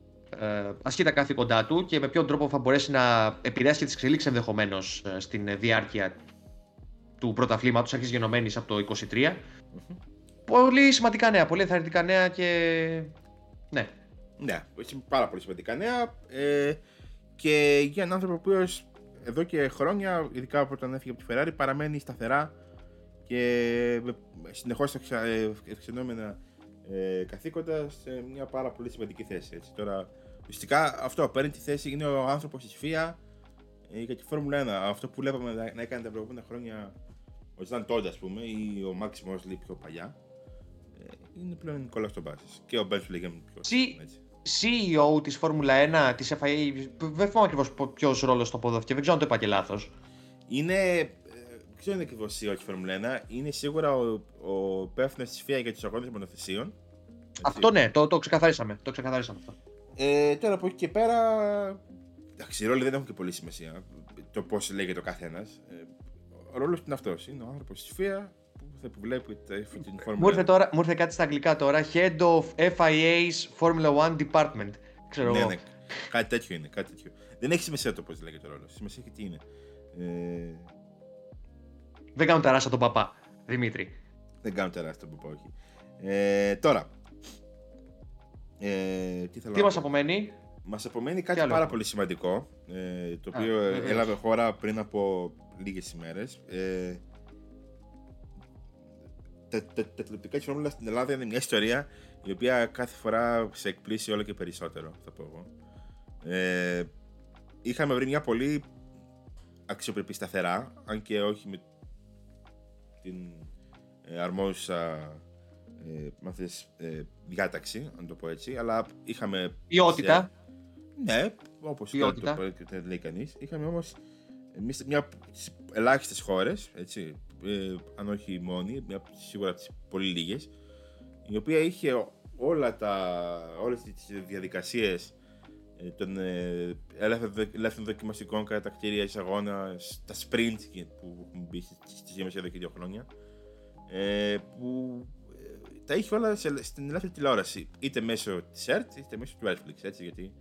ασκεί τα καθήκοντά του και με ποιον τρόπο θα μπορέσει να επηρεάσει και τις εξελίξει ενδεχομένως ε, στην διάρκεια του πρωταθλήματος, αρχής γενομένης από το 2023. Πολύ σημαντικά νέα, πολύ ενθαρρυντικά νέα και. Ναι. Ναι, πάρα πολύ σημαντικά νέα. Ε, και για έναν άνθρωπο που εδώ και χρόνια, ειδικά από όταν έφυγε από τη Ferrari, παραμένει σταθερά και συνεχώς ευξενόμενα ε, καθήκοντα σε μια πάρα πολύ σημαντική θέση. Έτσι. Τώρα, ουσιαστικά αυτό παίρνει τη θέση, είναι ο άνθρωπος της ΦΙΑ ε, για τη Φόρμουλα 1. Αυτό που βλέπαμε να, να έκανε τα προηγούμενα χρόνια ο Ζαν Τόντα, ας πούμε, ή ο Μάξι Μόσλι πιο παλιά. Ε, είναι πλέον ο Νικόλας Τομπάσης. Και ο Μπένσου λέγαμε πιο έτσι. CEO της Φόρμουλα 1 της FIA, δεν θυμάμαι ακριβώς ποιος ρόλος στο ποδό και δεν ξέρω αν το είπα και λάθος. Είναι Ποιο είναι ακριβώς η της Φόρμουλα 1, είναι σίγουρα ο, ο υπεύθυνος της FIA για τους αγώνες μονοθεσίων. Αυτό ναι, το, το ξεκαθαρίσαμε. Το ξεκαθαρίσαμε αυτό. Ε, τώρα από εκεί και πέρα. Εντάξει, οι ρόλοι δεν έχουν και πολύ σημασία. Το πώς λέγεται ο καθένας. Ε, ο ρόλος είναι αυτός. Είναι ο άνθρωπος της FIA που, που βλέπει την Φόρμουλα. Μου ήρθε, τώρα, μου ήρθε κάτι στα αγγλικά τώρα. Head of FIA's Formula 1 Department. Ξέρω ναι, εγώ. Ναι, κάτι τέτοιο είναι. Κάτι τέτοιο. Δεν έχει σημασία το πώς λέγεται ο ρόλος. Σημασία έχει τι είναι. Ε, δεν κάνουν τεράστια τον παπά, Δημήτρη. Δεν κάνουν τεράστια τον παπά, όχι. Ε, τώρα. Ε, τι τι μας απομένει; Μας απομένει κάτι πάρα πολύ σημαντικό. Ε, το οποίο Α, έλαβε χώρα πριν από λίγες ημέρες. Ε, τα, τα, τα τηλεοπτικά τη Φόρμουλα στην Ελλάδα είναι μια ιστορία η οποία κάθε φορά σε εκπλήσει όλο και περισσότερο, θα πω εγώ. Ε, είχαμε βρει μια πολύ αξιοπρεπή σταθερά, αν και όχι με την ε, αρμόζουσα ε, μάθες, ε, διάταξη, αν το πω έτσι, αλλά είχαμε... Ποιότητα. ναι, όπως το, το, λέει κανείς. Είχαμε όμως εμείς μια από τις ελάχιστες χώρες, έτσι, ε, αν όχι μόνη, μια, σίγουρα από τις πολύ λίγες, η οποία είχε όλα τα, όλες τις διαδικασίες ε, των ε, ελεύθερων δοκιμαστικών κατά τα κτίρια εισαγώνα, τα sprint που έχουν μπει στη σύμβαση εδώ και δύο χρόνια. Ε, που ε, τα είχε όλα σε, στην ελεύθερη τηλεόραση, είτε μέσω της ΕΡΤ είτε μέσω του Netflix. Έτσι, γιατί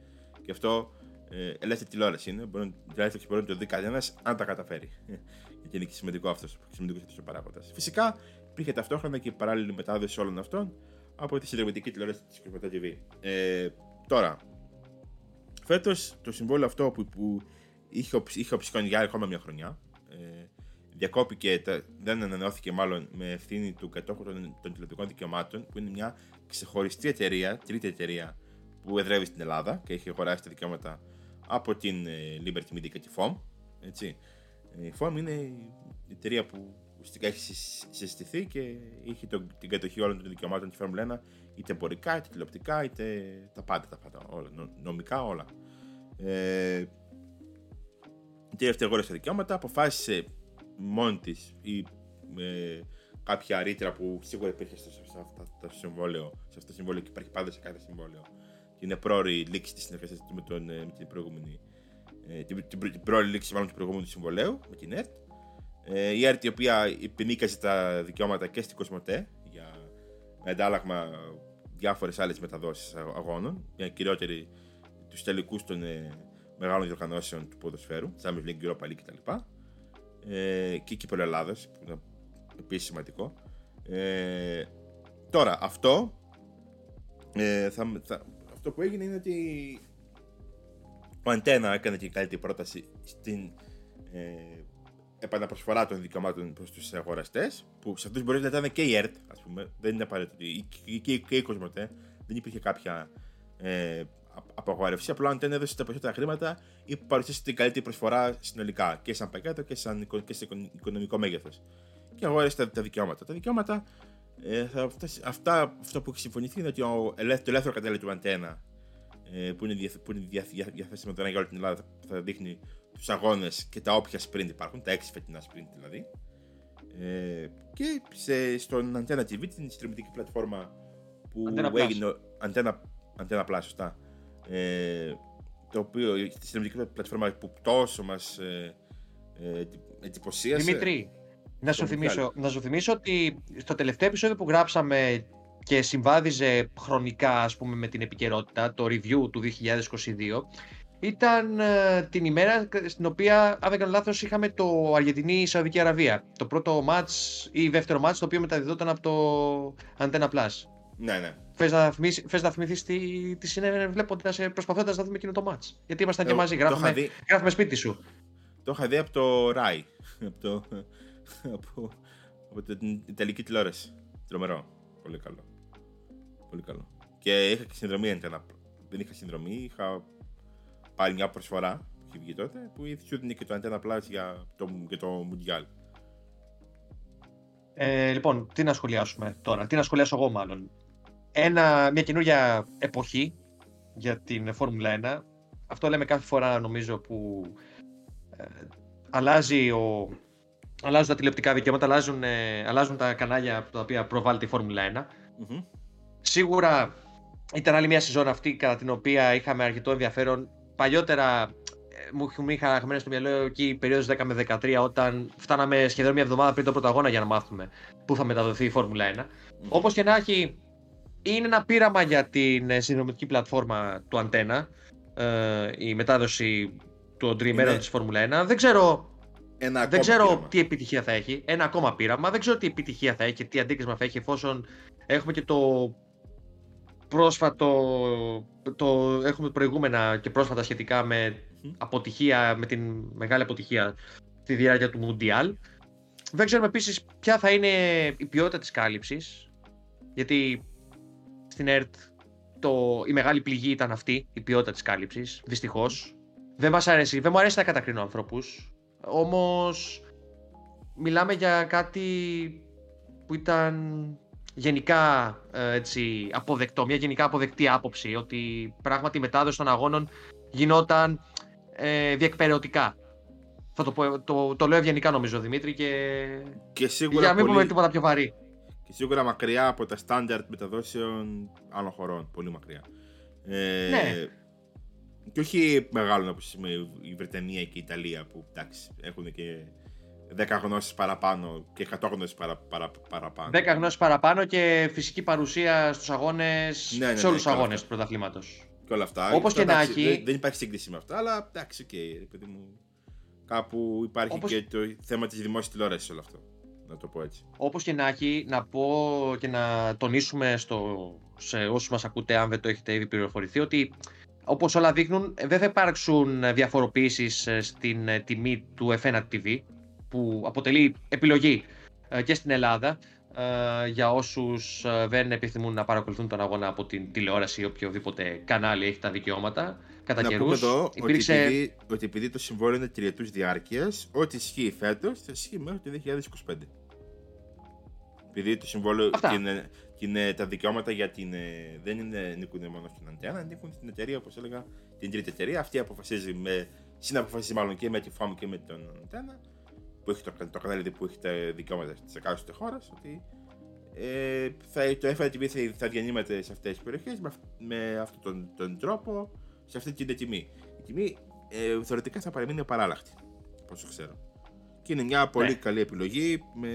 και αυτό ε, ελεύθερη τηλεόραση είναι. Μπορεί, τηλεόραση μπορεί να το δει κανένας αν τα καταφέρει. (laughs) γιατί είναι και σημαντικό αυτός ο παράγοντας. Φυσικά υπήρχε ταυτόχρονα και παράλληλη μετάδοση όλων αυτών από τη συνδρομητική τηλεόραση της Κοσμοτέ TV. Ε, τώρα, φέτος το συμβόλαιο αυτό που, που είχε, είχε οψικώνει για ακόμα μια χρονιά. Ε, διακόπηκε, δεν ανανεώθηκε μάλλον με ευθύνη του κατόχου των, των τηλεοπτικών δικαιωμάτων, που είναι μια ξεχωριστή εταιρεία, τρίτη εταιρεία που εδρεύει στην Ελλάδα και έχει αγοράσει τα δικαιώματα από την ε, Liberty Media και τη FOM. Έτσι. Ε, η FOM είναι η εταιρεία που ουσιαστικά έχει συστηθεί και είχε το, την κατοχή όλων των δικαιωμάτων της Φόρμουλα 1, είτε εμπορικά, είτε τηλεοπτικά, είτε τα πάντα, τα πάντα όλα, νομικά όλα. Ε, η τελευταία αγόρασε τα δικαιώματα, αποφάσισε μόνη της ή με κάποια ρήτρα που σίγουρα υπήρχε σε, αυτό το συμβόλαιο, σε αυτό το συμβόλαιο και υπάρχει πάντα σε κάθε συμβόλαιο. Και είναι πρόορη λήξη της συνεργασίας με, τον, ε, με την προηγούμενη. Ε, την, την, την πρόορη λήξη μάλλον του προηγούμενου συμβολέου με την ΕΡΤ. Ε, η ΕΡΤ η οποία υπενίκαζε τα δικαιώματα και στην Κοσμοτέ για με αντάλλαγμα διάφορες άλλες μεταδόσεις αγώνων. Για κυριότερη τους τελικούς των ε, μεγάλων διοργανώσεων του ποδοσφαίρου, Champions League, Europa League κτλ. Ε, και Κύπρο Ελλάδα, που είναι επίσης σημαντικό. Ε, τώρα, αυτό, ε, θα, θα, αυτό που έγινε είναι ότι ο Αντένα έκανε την καλύτερη πρόταση στην ε, επαναπροσφορά των δικαιωμάτων προς τους αγοραστές, που σε αυτούς μπορείς να ήταν και η ΕΡΤ, ας πούμε, δεν είναι απαραίτητο, και, και, και η Κοσμοτέ, δεν υπήρχε κάποια ε, απαγόρευση. Απλά αν δεν έδωσε τα περισσότερα χρήματα ή παρουσίασε την καλύτερη προσφορά συνολικά και σαν πακέτο και, σαν, και σε οικονομικό μέγεθος. Και αγόρασε τα, τα δικαιώματα. Τα δικαιώματα, ε, θα, αυτά, αυτό που έχει συμφωνηθεί είναι ότι ο, το ελεύθερο κατάλληλο του αντένα ε, που είναι, που είναι διαθέσιμο τώρα για όλη την Ελλάδα θα δείχνει τους αγώνες και τα όποια sprint υπάρχουν, τα 6 φετινά sprint δηλαδή. Ε, και σε, στον Antenna TV, την συντηρητική πλατφόρμα που Antenna έγινε. Antenna, Antenna Plus, σωστά. Ε, το οποίο στη συντηρητική πλατφόρμα που τόσο μας ε, ε, εντυπωσίασε. Δημήτρη, να σου, θυμίσω, να σου θυμίσω ότι στο τελευταίο επεισόδιο που γράψαμε και συμβάδιζε χρονικά ας πούμε με την επικαιρότητα, το review του 2022, ήταν ε, την ημέρα στην οποία, αν δεν κάνω λάθος, είχαμε το Αργεντινή-Σαουδική Αραβία. Το πρώτο μάτς ή δεύτερο μάτς, το οποίο μεταδιδόταν από το Antenna Plus. Ναι, ναι. Θες να, θυμίσεις, θες να θυμηθείς τι, τι συνέβαινε βλέποντας, ε, προσπαθώντας να δούμε εκείνο το μάτς. Γιατί ήμασταν και μαζί, γράφουμε, δει... γράφουμε σπίτι σου. Το είχα δει από το Rai, από, το, (laughs) από, από την Ιταλική τηλεόραση. Τρομερό. Πολύ καλό. Πολύ καλό. Και είχα και συνδρομή Antenna. Δεν είχα συνδρομή, είχα πάρει μια προσφορά που είχε βγει τότε που σου δίνει και το Antenna Plus για το, για το Mundial. Ε, λοιπόν, τι να σχολιάσουμε τώρα, τι να σχολιάσω εγώ μάλλον. Ένα, μια καινούργια εποχή για την Φόρμουλα 1. Αυτό λέμε κάθε φορά νομίζω που ε, αλλάζει ο, αλλάζουν τα τηλεοπτικά δικαιώματα, αλλάζουν, ε, αλλάζουν τα κανάλια τα οποία προβάλλεται η Φόρμουλα 1. mm Σίγουρα ήταν άλλη μια σεζόν αυτή κατά την οποία είχαμε αρκετό ενδιαφέρον παλιότερα ε, μου είχα χαραγμένο στο μυαλό εκεί η περίοδος 10 με 13 όταν φτάναμε σχεδόν μια εβδομάδα πριν το πρωταγώνα για να μάθουμε πού θα μεταδοθεί η Φόρμουλα 1. Mm. Όπως και να έχει, είναι ένα πείραμα για την ε, συνδρομητική πλατφόρμα του Αντένα, ε, η μετάδοση του τριημέρων είναι... της Φόρμουλα 1. Δεν ξέρω, ένα δεν ξέρω τι επιτυχία θα έχει. Ένα ακόμα πείραμα. Δεν ξέρω τι επιτυχία θα έχει και τι αντίκρισμα θα έχει εφόσον έχουμε και το πρόσφατο, το, έχουμε προηγούμενα και πρόσφατα σχετικά με αποτυχία, με την μεγάλη αποτυχία στη διάρκεια του Μουντιάλ. Δεν ξέρουμε επίσης ποια θα είναι η ποιότητα της κάλυψης, γιατί στην ΕΡΤ το, η μεγάλη πληγή ήταν αυτή, η ποιότητα της κάλυψης, δυστυχώς. Δεν μας αρέσει, δεν μου αρέσει να κατακρίνω ανθρώπους, όμως μιλάμε για κάτι που ήταν γενικά ε, έτσι, αποδεκτό, μια γενικά αποδεκτή άποψη ότι πράγματι η μετάδοση των αγώνων γινόταν ε, διεκπαιρεωτικά. Θα το, πω, το, το λέω ευγενικά νομίζω Δημήτρη και, και σίγουρα για να μην πούμε τίποτα πιο βαρύ. Και σίγουρα μακριά από τα στάνταρτ μεταδόσεων άλλων χωρών, πολύ μακριά. Ε, ναι. Και όχι μεγάλων όπως η Βρετανία και η Ιταλία που εντάξει, έχουν και 10 γνώσεις παραπάνω και 100 γνώσεις παρα, παρα, παραπάνω. 10 γνώσεις παραπάνω και φυσική παρουσία στους αγώνες, Ναι, ναι, σε όλους ναι, του καλά αγώνες αυτά. του πρωταθλήματος. Και όλα αυτά. Όπως Αυτό, και να εντάξει, έχει- Δεν, δεν υπάρχει σύγκριση με αυτά, αλλά εντάξει, οκ, ρε παιδί μου. Κάπου υπάρχει Όπως- και το θέμα της δημόσιας τηλεόρασης όλο αυτό. Να το πω έτσι. Όπως και να έχει, να πω και να τονίσουμε στο, σε όσους μας ακούτε, αν δεν το έχετε ήδη πληροφορηθεί, ότι όπως όλα δείχνουν, ε, δεν θα υπάρξουν διαφοροποιήσεις στην ε, τιμή του F1 TV, που αποτελεί επιλογή ε, και στην Ελλάδα ε, για όσους ε, δεν επιθυμούν να παρακολουθούν τον αγώνα από την τηλεόραση ή οποιοδήποτε κανάλι έχει τα δικαιώματα. Κατά να καιρούς πούμε εδώ υπήρξε... ότι, επειδή, ότι επειδή το συμβόλαιο είναι τριετούς διάρκειας, ό,τι ισχύει φέτος θα ισχύει μέχρι το 2025. Επειδή το συμβόλαιο Αυτά. και είναι, και είναι τα δικαιώματα για την. ε, δεν είναι, ανήκουν μόνο στην αντένα, ανήκουν στην εταιρεία, όπως έλεγα, την τρίτη εταιρεία. Αυτή αποφασίζει με. Συναποφασίζει μάλλον και με τη FOM και με τον αντένα, που έχει το, το κανάλι που έχει τα δικαιώματα τη εκάστοτε χώρα, ότι ε, θα, το FITV θα, θα διανύμεται σε αυτές τις περιοχές με, αυ- με αυτόν τον, τον τρόπο, σε αυτή την τιμή. Η τιμή ε, θεωρητικά θα παραμείνει απαράλλαχτη, όσο ξέρω. Και είναι μια πολύ Ναι. καλή επιλογή με,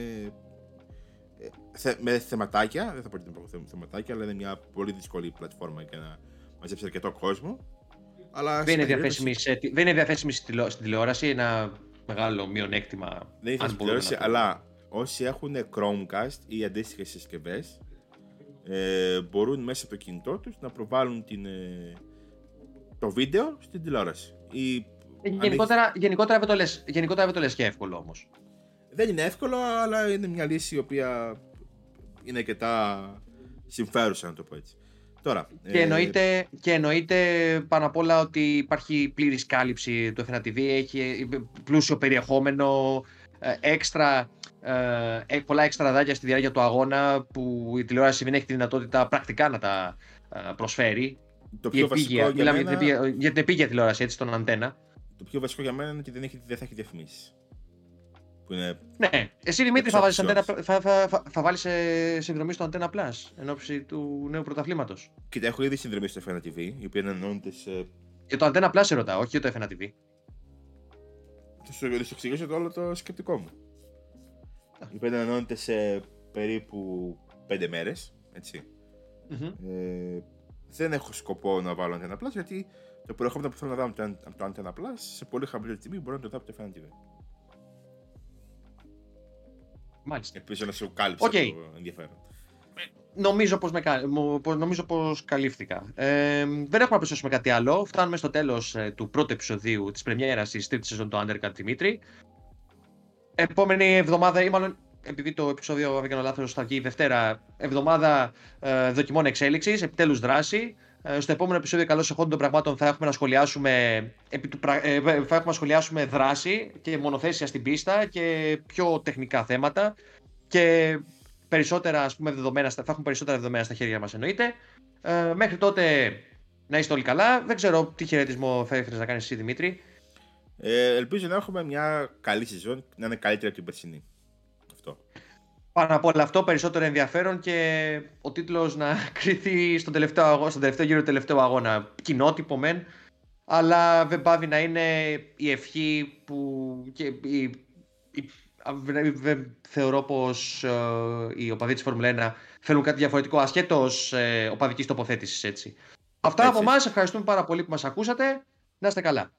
ε, θε, με θεματάκια. Δεν θα πω ότι είναι θε- θεματάκια, αλλά είναι μια πολύ δύσκολη πλατφόρμα για να μαζέψει αρκετό κόσμο. Αλλά Δεν είναι, στην διαθέσιμη σε, τι- δεν είναι διαθέσιμη στη τηλεο- στην τηλεόραση, ένα μεγάλο μειονέκτημα. Δεν έχει αν μπορούμε τηλεόραση, να πούμε. αλλά όσοι έχουν Chromecast ή αντίστοιχες συσκευές ε, μπορούν μέσα από το κινητό τους να προβάλλουν την, ε, το βίντεο στην τηλεόραση. Ή, Ε, αν Γενικότερα, γενικότερα, δεν το λες, γενικότερα δεν το λες και εύκολο όμως. Δεν είναι εύκολο, αλλά είναι μια λύση η οποία είναι αρκετά συμφέρουσα, να το πω έτσι. Τώρα, Και, ε, εννοείται, και εννοείται πάνω απ' όλα ότι υπάρχει πλήρης κάλυψη του F1 TV, έχει πλούσιο περιεχόμενο, ε, έξτρα, ε, ε, πολλά έξτρα δάκια στη διάρκεια του αγώνα που η τηλεόραση δεν έχει τη δυνατότητα πρακτικά να τα ε, προσφέρει. το Η πιο, βασικό επίγεια, για μιλάμε μένα, για, την επίγεια- για την επίγεια τηλεόραση, έτσι, στον αντένα. το πιο βασικό για μένα είναι ότι δεν, έχει, δεν θα έχει διαφημίσεις. Που είναι Ναι, εσύ Δημήτρη θα βάλεις, Εξόψεις. αντένα, θα, θα, θα, θα βάλεις ε, συνδρομή στο Antenna Plus εν ώψη του νέου πρωταθλήματος. Κοίτα, έχω ήδη συνδρομή στο F1 TV, η οποία ενώνεται σε. Για το Antenna Plus σε ρωτάω, όχι για το F1 TV. Θα σου, θα σου εξηγήσω το όλο το σκεπτικό μου. Η οποία ενώνεται σε περίπου 5 μέρες. Έτσι. Μμμ. Ε, δεν έχω σκοπό να βάλω Antenna Plus γιατί το προϊόν που θέλω να δω από το, από το Antenna Plus σε πολύ χαμηλή τιμή μπορώ να το δω από το F1 TV. Μάλιστα. Ελπίζω να σου κάλυψε Οκ. το ενδιαφέρον. Νομίζω πως, με, κα- μου- πως- νομίζω πως καλύφθηκα. Ε, δεν έχουμε να προσθέσουμε κάτι άλλο. Φτάνουμε στο τέλος ε, του πρώτου επεισοδίου της πρεμιέρας της τρίτης σεζόν του Undercut Δημήτρη. Επόμενη εβδομάδα, ή μάλλον επειδή το επεισόδιο, αν δεν κάνω λάθος, θα βγει η Δευτέρα, εβδομάδα ε, δοκιμών εξέλιξης, επιτέλους δράση. Ε, στο επόμενο επεισόδιο καλώς εχόντων των πραγμάτων θα έχουμε να σχολιάσουμε, επί του, πρα- ε, θα έχουμε να σχολιάσουμε δράση και μονοθέσια στην πίστα και πιο τεχνικά θέματα και περισσότερα ας πούμε, δεδομένα, στα- θα έχουμε περισσότερα δεδομένα στα χέρια μας εννοείται. Ε, μέχρι τότε να είστε όλοι καλά. Δεν ξέρω τι χαιρετισμό θα ήθελες να κάνεις εσύ Δημήτρη. Ε, ελπίζω να έχουμε μια καλή σεζόν, να είναι καλύτερη από την περσινή. Αυτό. Πάνω από όλο αυτό περισσότερο ενδιαφέρον και ο τίτλος να (laughs) κριθεί στον τελευταίο, αγώ- στον τελευταίο γύρο του τελευταίου αγώνα. Κοινότυπο μεν, αλλά δεν πάβει να είναι η ευχή που και η, η- α, δεν- δεν θεωρώ πως ε, οι οπαδοί της Φόρμουλα 1 θέλουν κάτι διαφορετικό ασχέτως ε, οπαδικής τοποθέτησης έτσι. Αυτά Έτσι. από εμάς, ευχαριστούμε πάρα πολύ που μας ακούσατε. Να είστε καλά.